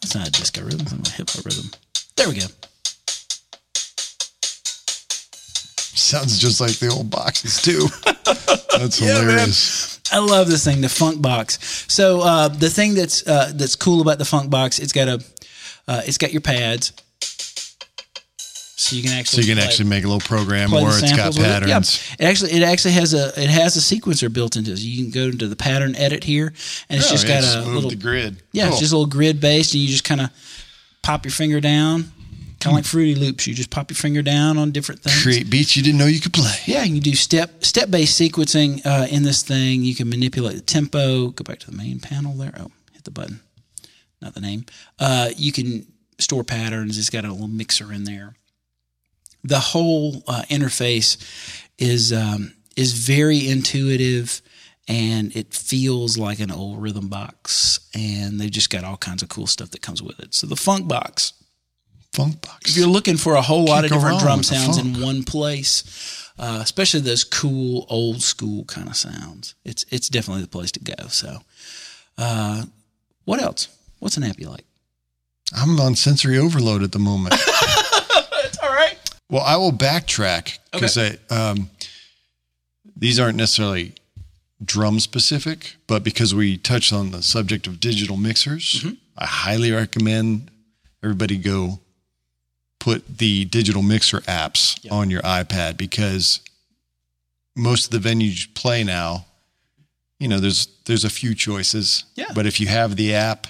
That's not a disco rhythm. That's a hip hop rhythm. There we go.
Sounds just like the old boxes too. That's hilarious.
I love this thing, the Funk Box. So uh, the thing that's uh, that's cool about the Funk Box, it's got a, uh, it's got your pads, so you can
So
actually
you can
play-
actually make a little program where it's got
with it.
patterns.
Yeah. It actually it actually has a it has a sequencer built into it. So you can go into the pattern edit here, and it's
Oh,
just got a little
the grid.
Yeah, it's just a little grid based, and you just kind of pop your finger down, kind of like Fruity Loops. You just pop your finger down on different things.
create beats you didn't know you could play.
Yeah, you can do step step based sequencing uh, in this thing. You can manipulate the tempo. Go back to the main panel there. Oh, hit the button, not the name. Uh, you can store patterns. It's got a little mixer in there. The whole uh, interface is um, is very intuitive, and it feels like an old rhythm box. And they've just got all kinds of cool stuff that comes with it. So the Funk Box
Funk box.
if you're looking for a whole lot of different drum sounds in one place, uh, especially those cool old school kind of sounds, it's it's definitely the place to go. So, uh, what else? What's an app you like?
I'm on sensory overload at the moment.
It's all right.
Well, I will backtrack because I um, these aren't necessarily drum specific, but because we touched on the subject of digital mixers,
Mm-hmm.
I highly recommend everybody go put the digital mixer apps on your iPad because most of the venues play now, you know, there's there's a few choices.
Yeah.
But if you have the app,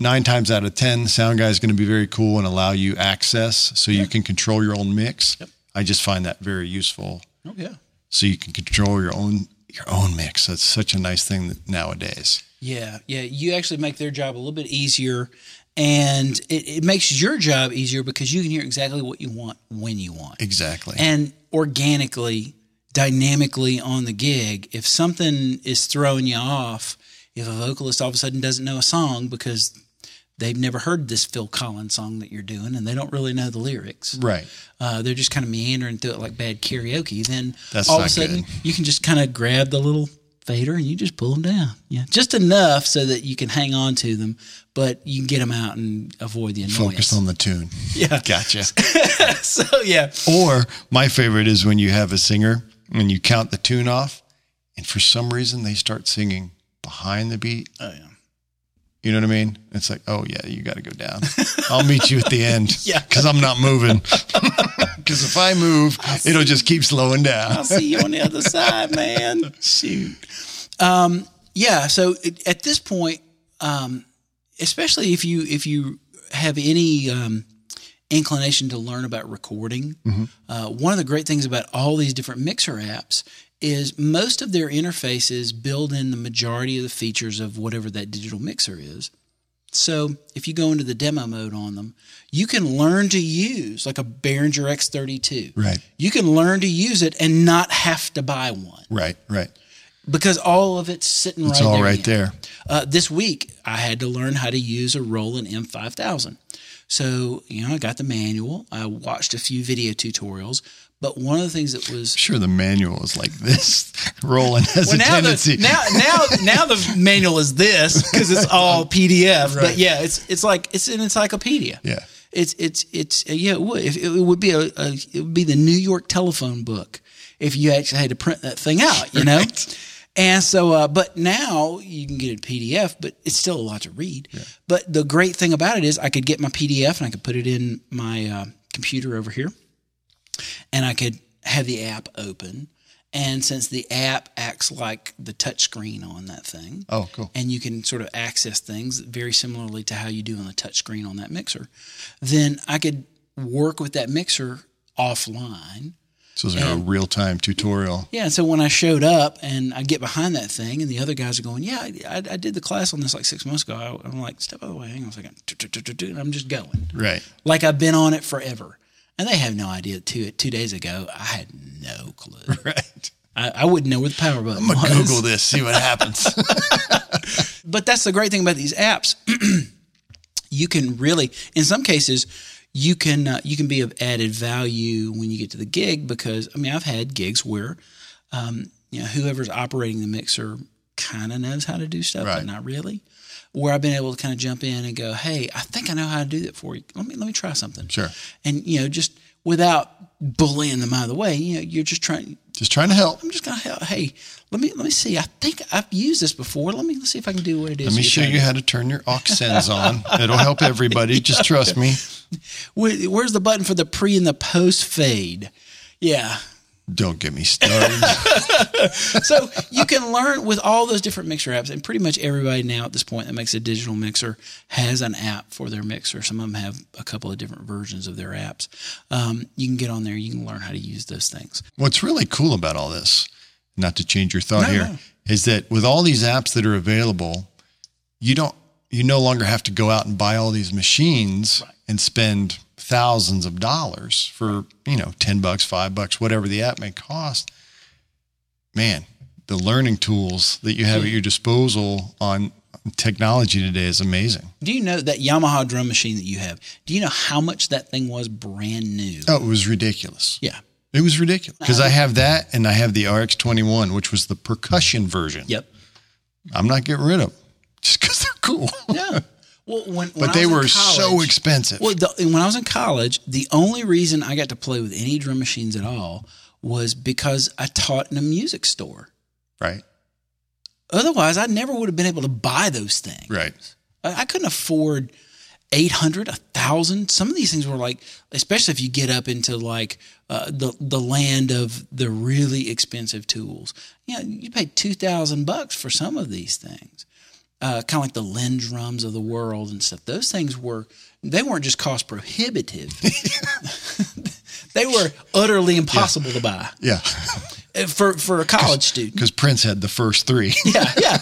nine times out of ten, Sound Guy is going to be very cool and allow you access so you can control your own mix.
Yep.
I just find that very useful.
Oh yeah.
So you can control your own your own mix. That's such a nice thing nowadays.
Yeah, yeah. You actually make their job a little bit easier, and it, it makes your job easier because you can hear exactly what you want when you want.
Exactly.
and organically, dynamically on the gig, if something is throwing you off, if a vocalist all of a sudden doesn't know a song because they've never heard this Phil Collins song that you're doing and they don't really know the lyrics,
right.
uh, they're just kind of meandering through it like bad karaoke, then
That's
all of a sudden
good.
you can just kind of grab the little fader and you just pull them down. Yeah, just enough so that you can hang on to them, but you can get them out and avoid the annoyance.
Focus on the tune.
Yeah.
Gotcha.
so yeah,
or my favorite is when you have a singer and you count the tune off, and for some reason they start singing behind the beat.
oh yeah.
You know what I mean? It's like, oh yeah, you got to go down. I'll meet you at the end.
Yeah.
because I'm not moving. Because if I move, it'll just keep slowing down.
I'll see you on the other side, man. Shoot. Um, yeah. So it, at this point, um, especially if you if you have any um, inclination to learn about recording, uh, one of the great things about all these different mixer apps is most of their interfaces build in the majority of the features of whatever that digital mixer is. So if you go into the demo mode on them, you can learn to use like a Behringer X32.
Right.
You can learn to use it and not have to buy one
Right, right.
because all of it's sitting
It's
right
all
there.
right there.
Uh, this week, I had to learn how to use a Roland M5000. So, you know, I got the manual. I watched a few video tutorials. But one of the things that was
Sure, the manual is like this. Roland has
well,
a
now
tendency.
the now now now the manual is this because it's all PDF. But yeah, it's it's like it's an encyclopedia.
Yeah.
it's it's it's yeah. It would it would be a, a it would be the New York telephone book if you actually had to print that thing out. You know.
Right.
And so, uh, but now you can get it PDF, but it's still a lot to read. But the great thing about it is I could get my PDF and I could put it in my uh, computer over here and I could have the app open. And since the app acts like the touch screen on that thing,
oh, cool.
and you can sort of access things very similarly to how you do on the touch screen on that mixer, then I could work with that mixer offline.
So it's like a real time tutorial.
Yeah, and so when I showed up and I get behind that thing, and the other guys are going, "Yeah, I, I did the class on this like six months ago." I, I'm like, "Step out of the way, hang on a second. And I'm just going
Right.
like I've been on it forever, and they have no idea. Two two days ago, I had no clue.
Right.
I, I wouldn't know where the power button
I'm gonna Google this, see what happens.
But that's the great thing about these apps. you can really, in some cases, you can uh, you can be of added value when you get to the gig because I mean I've had gigs where um, you know whoever's operating the mixer kind of knows how to do stuff,
Right.
but not really. Where I've been able to kind of jump in and go, hey, I think I know how to do that for you. Let me let me try something.
Sure.
And you know, just without bullying them out of the way, you know, you're just trying.
Just trying to help.
I'm just gonna help. Hey, let me let me see. I think I've used this before. Let me let's see if I can do what it is.
Let me show you how to turn your aux sends on. It'll help everybody. Just trust me.
Where, where's the button for the pre and the post fade? Yeah.
Don't get me started.
So you can learn with all those different mixer apps, and pretty much everybody now at this point that makes a digital mixer has an app for their mixer. Some of them have a couple of different versions of their apps. Um, you can get on there, you can learn how to use those things.
What's really cool about all this, not to change your thought
No,
here, is
no.
that with all these apps that are available, you don't you no longer have to go out and buy all these machines and spend thousands of dollars for, you know, 10 bucks, 5 bucks, whatever the app may cost. Man, the learning tools that you have at your disposal on technology today is amazing.
Do you know that Yamaha drum machine that you have? Do you know how much that thing was brand new?
Oh, it was ridiculous.
Yeah.
It was ridiculous because uh-huh. I have that and I have the RX21, which was the percussion version.
Yep.
I'm not getting rid of them just because they're cool.
Yeah. Well, when, when
but they were so expensive.
Well, the, when I was in college, the only reason I got to play with any drum machines at all was because I taught in a music store.
right.
Otherwise, I never would have been able to buy those things.
Right.
I, I couldn't afford 800, 1000. Some of these things were like, especially if you get up into like uh, the, the land of the really expensive tools. You know, you pay 2000 bucks for some of these things. Uh, kind of like the Linn drums of the world and stuff. Those things were, they weren't just cost prohibitive. they were utterly impossible to buy
Yeah.
uh, for, for a college student.
Because Prince had the first three.
yeah, yeah.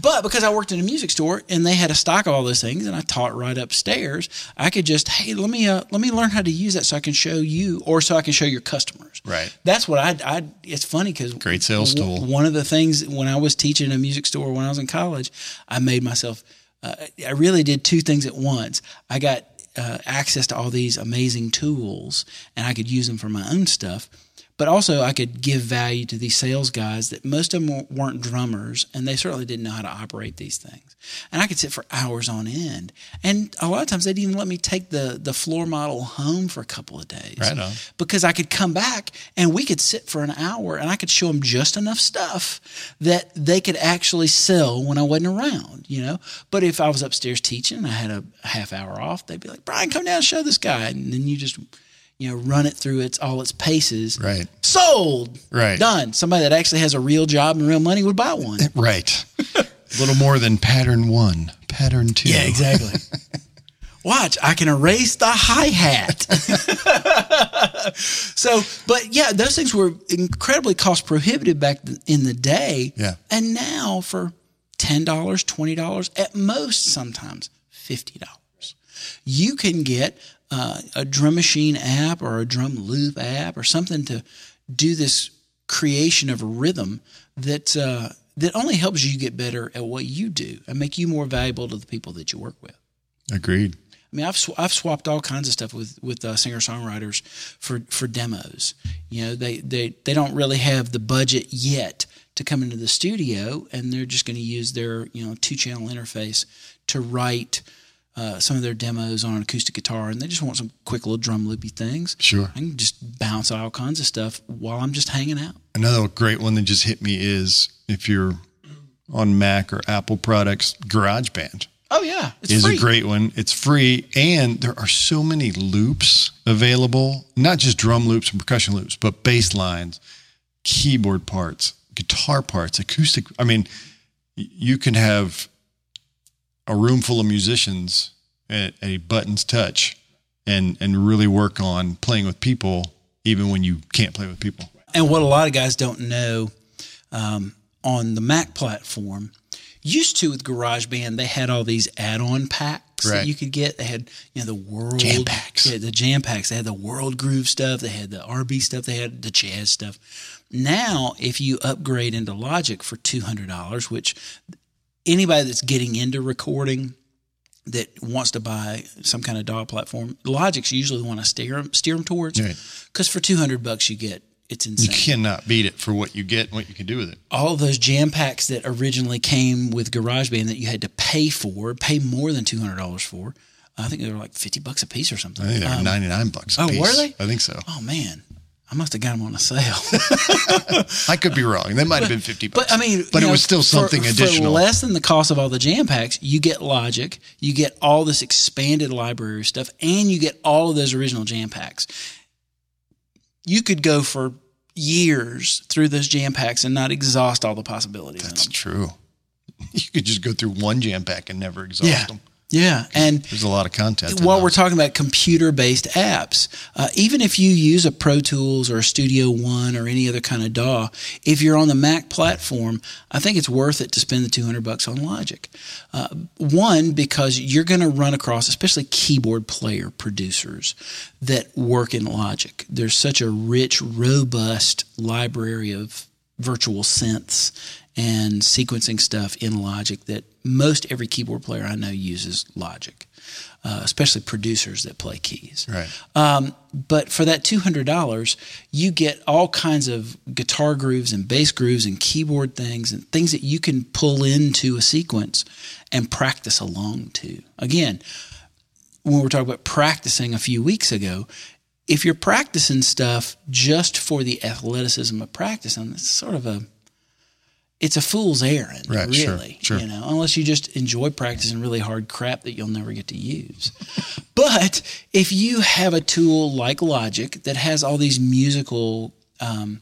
But because I worked in a music store and they had a stock of all those things, and I taught right upstairs, I could just, hey, let me uh, let me learn how to use that so I can show you, or so I can show your customers.
Right.
That's what I. I it's funny because
Great sales tool.
One of the things when I was teaching in a music store when I was in college, I made myself. Uh, I really did two things at once. I got uh, access to all these amazing tools, and I could use them for my own stuff. But also I could give value to these sales guys that most of them weren't drummers and they certainly didn't know how to operate these things. And I could sit for hours on end. And a lot of times they'd even let me take the, the floor model home for a couple of days.
Right on.
Because I could come back and we could sit for an hour and I could show them just enough stuff that they could actually sell when I wasn't around, you know? But if I was upstairs teaching and I had a half hour off, they'd be like, Brian, come down and show this guy. And then you just you know, run it through its all its paces.
Right.
Sold.
Right.
Done. Somebody that actually has a real job and real money would buy one.
Right. a little more than pattern one, pattern two.
Yeah, exactly. Watch, I can erase the hi hat. so, but yeah, those things were incredibly cost prohibitive back in the day.
Yeah.
And now for $10, $20, at most sometimes $50, you can get uh, a drum machine app or a drum loop app or something to do this creation of a rhythm that uh, that only helps you get better at what you do and make you more valuable to the people that you work with.
Agreed.
I mean, I've sw- I've swapped all kinds of stuff with with uh, singer songwriters for for demos. You know, they they they don't really have the budget yet to come into the studio, and they're just going to use their you know two channel interface to write uh, some of their demos on an acoustic guitar, and they just want some quick little drum loopy things.
Sure.
I can just bounce all kinds of stuff while I'm just hanging out.
Another great one that just hit me is if you're on Mac or Apple products, GarageBand
Oh yeah, it's
is
free.
a great one. It's free, and there are so many loops available. Not just drum loops and percussion loops, but bass lines, keyboard parts, guitar parts, acoustic. I mean, you can have a room full of musicians at a button's touch, and and really work on playing with people, even when you can't play with people.
And what a lot of guys don't know um, on the Mac platform, used to with GarageBand, they had all these add-on packs that you could get. They had you know the world
Jam packs.
yeah, the jam packs. They had the world groove stuff. They had the RB stuff. They had the jazz stuff. Now, if you upgrade into Logic for two hundred dollars, which anybody that's getting into recording that wants to buy some kind of DAW platform, Logic's usually the one I steer them, steer them towards.
Right.
Because for two hundred bucks, you get it's insane
You cannot beat it for what you get and what you can do with it.
all of those jam packs that originally came with GarageBand that you had to pay for, pay more than two hundred dollars for. I think they were like fifty bucks a piece or something.
I think they're
Um,
99 bucks a
oh,
piece.
were they?
I think so.
oh man, I must have got them on a sale.
I could be wrong. That might have been 50 bucks.
But I mean,
but it
know,
was still something
for,
additional.
less than the cost of all the jam packs. You get Logic, you get all this expanded library stuff, and you get all of those original jam packs. You could go for years through those jam packs and not exhaust all the possibilities.
That's true. You could just go through one jam pack and never exhaust
Yeah.
them.
Yeah, and
There's a lot of content.
while we're talking about computer based apps, uh, even if you use a Pro Tools or a Studio One or any other kind of DAW, if you're on the Mac platform, I think it's worth it to spend the 200 bucks on Logic. Uh, one, because you're going to run across, especially keyboard player producers that work in Logic. There's such a rich, robust library of virtual synths and sequencing stuff in Logic that most every keyboard player I know uses Logic, uh, especially producers that play keys.
Right.
Um, but for that two hundred dollars, you get all kinds of guitar grooves and bass grooves and keyboard things and things that you can pull into a sequence and practice along to. Again, when we were talking about practicing a few weeks ago, if you're practicing stuff just for the athleticism of practicing, it's sort of a it's a fool's errand,
Right, sure,
really.
sure.
You know, unless you just enjoy practicing really hard crap that you'll never get to use. but if you have a tool like Logic that has all these musical um,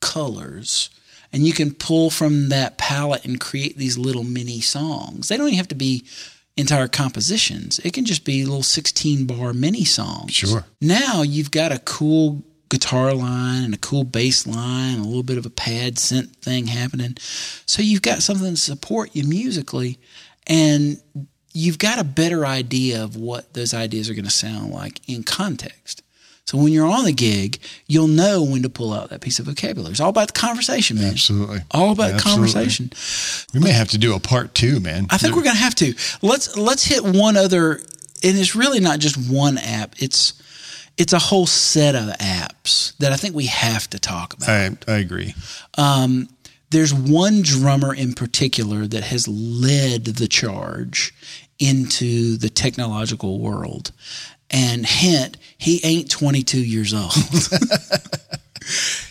colors, and you can pull from that palette and create these little mini songs. They don't even have to be entire compositions. It can just be little 16 bar mini songs.
Sure.
Now you've got a cool guitar line and a cool bass line, a little bit of a pad synth thing happening. So you've got something to support you musically and you've got a better idea of what those ideas are going to sound like in context. So when you're on the gig, you'll know when to pull out that piece of vocabulary. It's all about the conversation, man.
Absolutely.
All about
Absolutely.
conversation.
We may have to do a part two, man.
I think we're going to have to. Let's let's hit one other and it's really not just one app. It's it's a whole set of apps that I think we have to talk about.
I, I agree.
Um, there's one drummer in particular that has led the charge into the technological world. And hint, he ain't 22 years old.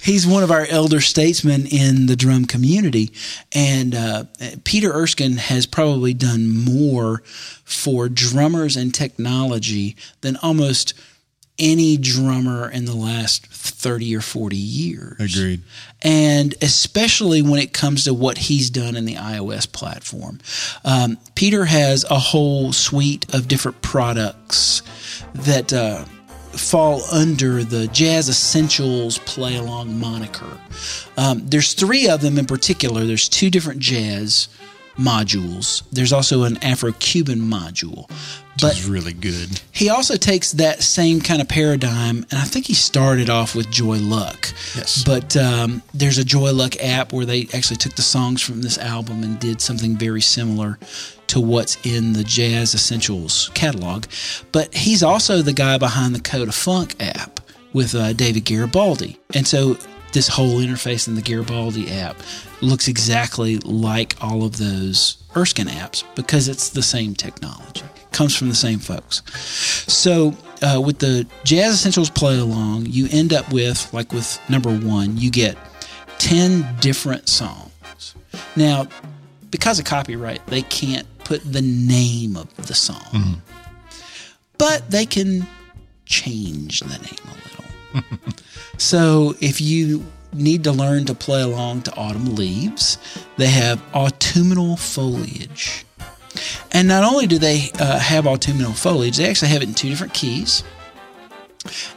He's one of our elder statesmen in the drum community. And uh, Peter Erskine has probably done more for drummers and technology than almost any drummer in the last 30 or 40 years.
Agreed.
And especially when it comes to what he's done in the iOS platform. Um, Peter has a whole suite of different products that uh, fall under the Jazz Essentials Play Along moniker. Um, there's three of them in particular. There's two different jazz modules. There's also an Afro Cuban module.
But is really good.
He also takes that same kind of paradigm, and I think he started off with Joy Luck.
Yes.
But um, there's a Joy Luck app where they actually took the songs from this album and did something very similar to what's in the Jazz Essentials catalog. But he's also the guy behind the Code of Funk app with uh, David Garibaldi. And so this whole interface in the Garibaldi app looks exactly like all of those Erskine apps because it's the same technology comes from the same folks. So uh, with the Jazz Essentials play along, you end up with, like with number one, you get 10 different songs. Now, because of copyright, they can't put the name of the song, mm-hmm. but they can change the name a little. so if you need to learn to play along to Autumn Leaves, they have autumnal foliage. And not only do they uh, have autumnal foliage, they actually have it in two different keys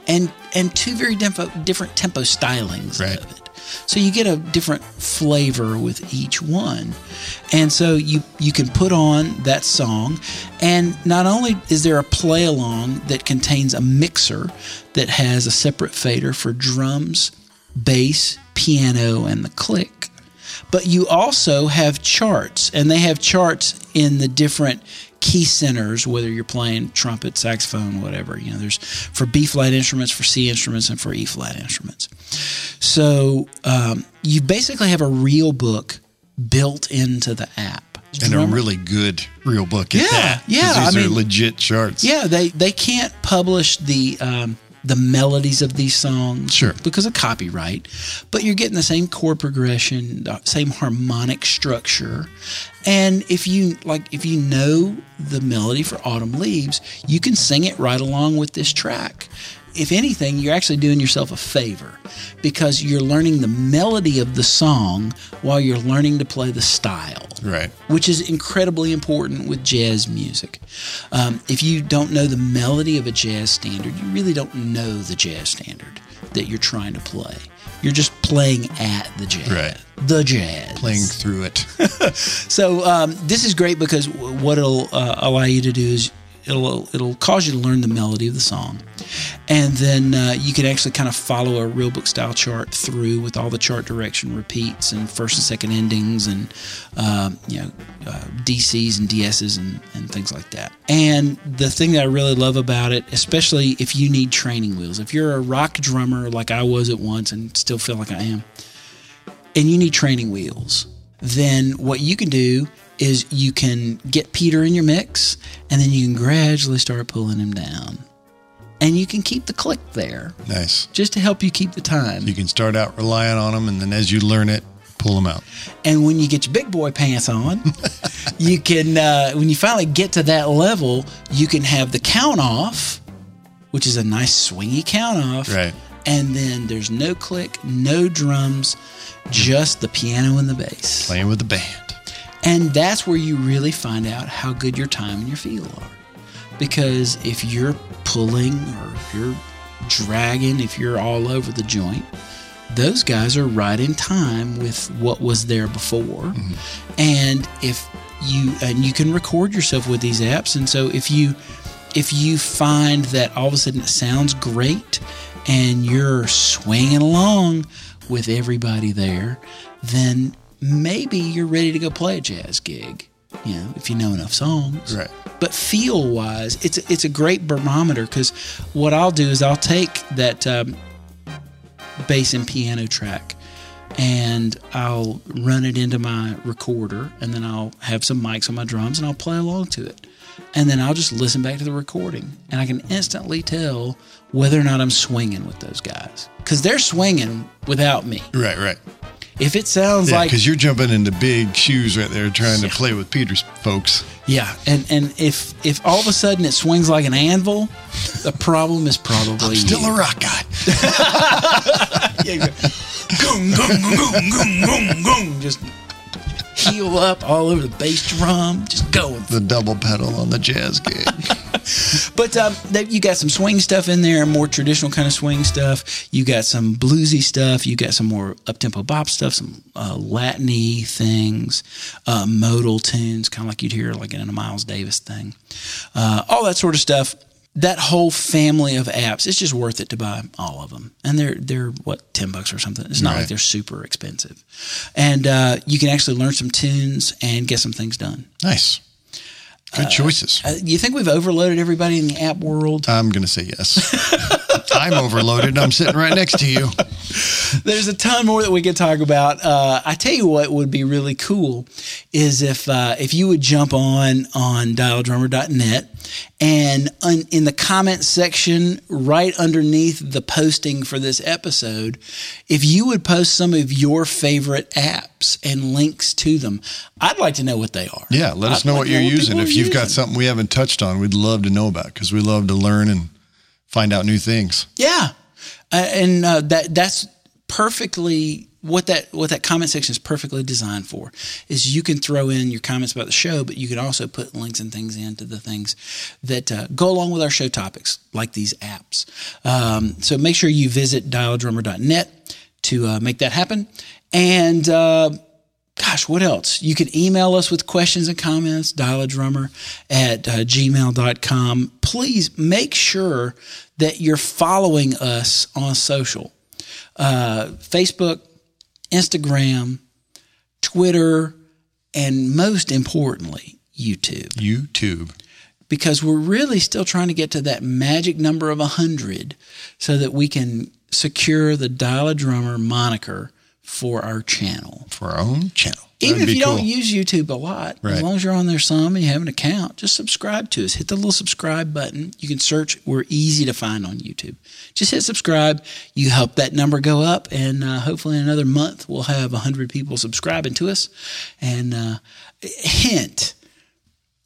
and and two very different tempo stylings
right.
of it. So you get a different flavor with each one. And so you you can put on that song and not only is there a play along that contains a mixer that has a separate fader for drums, bass, piano and the click but you also have charts, and they have charts in the different key centers, whether you're playing trumpet, saxophone, whatever. You know, there's for B flat instruments, for C instruments, and for E flat instruments. So um, you basically have a real book built into the app.
And Drummer. a really good real book
yeah,
that.
Yeah,
these
I
are
mean,
legit charts.
Yeah, they they can't publish the um, the melodies of these songs
sure.
because of copyright, but you're getting the same chord progression, the same harmonic structure. And if you like if you know the melody for Autumn Leaves, you can sing it right along with this track if anything, you're actually doing yourself a favor because you're learning the melody of the song while you're learning to play the style.
Right.
Which is incredibly important with jazz music. Um, if you don't know the melody of a jazz standard, you really don't know the jazz standard that you're trying to play. You're just playing at the jazz.
Right.
The jazz.
Playing through it.
so um, this is great because what it'll uh, allow you to do is it'll it'll cause you to learn the melody of the song, and then uh, you can actually kind of follow a real book style chart through with all the chart direction repeats and first and second endings and uh, you know uh, DCs and DSs and, and things like that. And the thing that I really love about it, especially if you need training wheels, if you're a rock drummer like I was at once and still feel like I am, and you need training wheels, then what you can do is you can get Peter in your mix and then you can gradually start pulling him down. And you can keep the click there.
Nice.
Just to help you keep the time.
You can start out relying on him and then as you learn it, pull them out.
And when you get your big boy pants on, you can, uh, when you finally get to that level, you can have the count off, which is a nice swingy count off.
Right.
And then there's no click, no drums, just the piano and the bass.
Playing with the band.
And that's where you really find out how good your time and your feel are. Because if you're pulling or if you're dragging, if you're all over the joint, those guys are right in time with what was there before. Mm-hmm. And if you and you can record yourself with these apps and so if you if you find that all of a sudden it sounds great and you're swinging along with everybody there, then maybe you're ready to go play a jazz gig you know, if you know enough songs.
Right.
But feel wise, it's it's a great barometer because what I'll do is I'll take that um, bass and piano track and I'll run it into my recorder and then I'll have some mics on my drums and I'll play along to it. And then I'll just listen back to the recording and I can instantly tell whether or not I'm swinging with those guys because they're swinging without me.
Right, right.
If it sounds
Yeah,
like
because you're jumping into big shoes right there, trying
Yeah.
to play with Peter's folks.
Yeah, and and if if all of a sudden it swings like an anvil, the problem is probably
Still
you.
a rock guy.
Yeah, you go, gung, gung, gung, gung, gung, gung, just heel up all over the bass drum, just going.
The double pedal on the jazz gig.
But um, you got some swing stuff in there, more traditional kind of swing stuff. You got some bluesy stuff. You got some more up tempo bop stuff, some uh, Latiny things, uh, modal tunes, kind of like you'd hear like in a Miles Davis thing. Uh, all that sort of stuff. That whole family of apps, it's just worth it to buy all of them, and they're they're what ten bucks or something. It's not like they're super expensive, and uh, you can actually learn some tunes and get some things done.
nice. Good choices.
Uh, you think we've overloaded everybody in the app world?
I'm going to say yes. I'm overloaded. I'm sitting right next to you.
There's a ton more that we could talk about. Uh, I tell you what would be really cool is if uh, if you would jump on on dialdrummer.net and un, in the comment section right underneath the posting for this episode, if you would post some of your favorite apps and links to them, I'd like to know what they are.
Yeah, let us
I'd
know
like
what you're using.
people
If you've got something we haven't touched on, we'd love to know about because we love to learn and find out new things.
Yeah, uh, and uh, that that's perfectly what that what that comment section is perfectly designed for. Is you can throw in your comments about the show, but you can also put links and things into the things that uh, go along with our show topics, like these apps. Um, so make sure you visit dialdrummer.net to uh, make that happen. And uh, gosh, what else? You can email us with questions and comments, dialadrummer at uh, gmail.com. Please make sure that you're following us on social uh, Facebook, Instagram, Twitter, and most importantly, YouTube
YouTube.
because we're really still trying to get to that magic number of 100 so that we can secure the Dial a Drummer moniker for our channel.
for our own channel.
Even
That'd
if you
cool.
don't use YouTube a lot, as long as you're on there some and you have an account, just subscribe to us. Hit the little subscribe button. You can search. We're easy to find on YouTube. Just hit subscribe. You help that number go up, and uh, hopefully in another month we'll have 100 people subscribing to us. And uh, hint,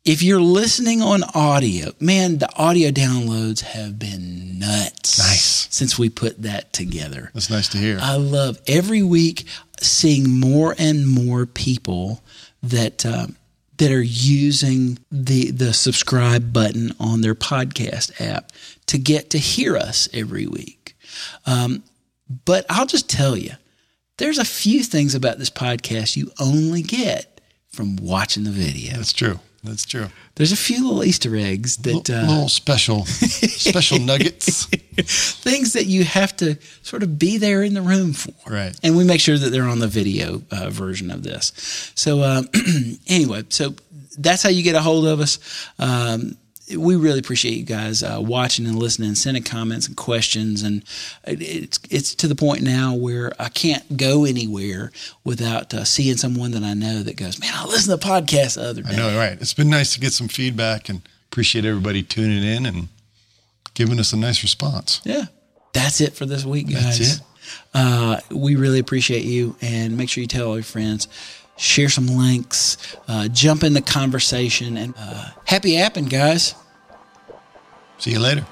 if you're listening on audio, man, the audio downloads have been nuts.
Nice.
Since we put that together.
That's nice to hear.
I love every week seeing more and more people that um, that are using the the subscribe button on their podcast app to get to hear us every week. Um, but I'll just tell you, there's a few things about this podcast you only get from watching the video.
That's true. That's true.
There's a few little Easter eggs that
L-
uh,
little special, special nuggets.
things that you have to sort of be there in the room for.
Right.
And we make sure that they're on the video uh, version of this. So, uh, anyway, so that's how you get a hold of us. Um, we really appreciate you guys uh, watching and listening sending comments and questions. And it- it's it's to the point now where I can't go anywhere without uh, seeing someone that I know that goes, "Man, I listened to the podcast the other day."
I know, right? It's been nice to get some feedback and appreciate everybody tuning in and giving us a nice response.
Yeah. That's it for this week, guys.
That's it.
Uh, we really appreciate you and make sure you tell all your friends. Share some links, uh, jump in the conversation, and uh, happy apping, guys.
See you later.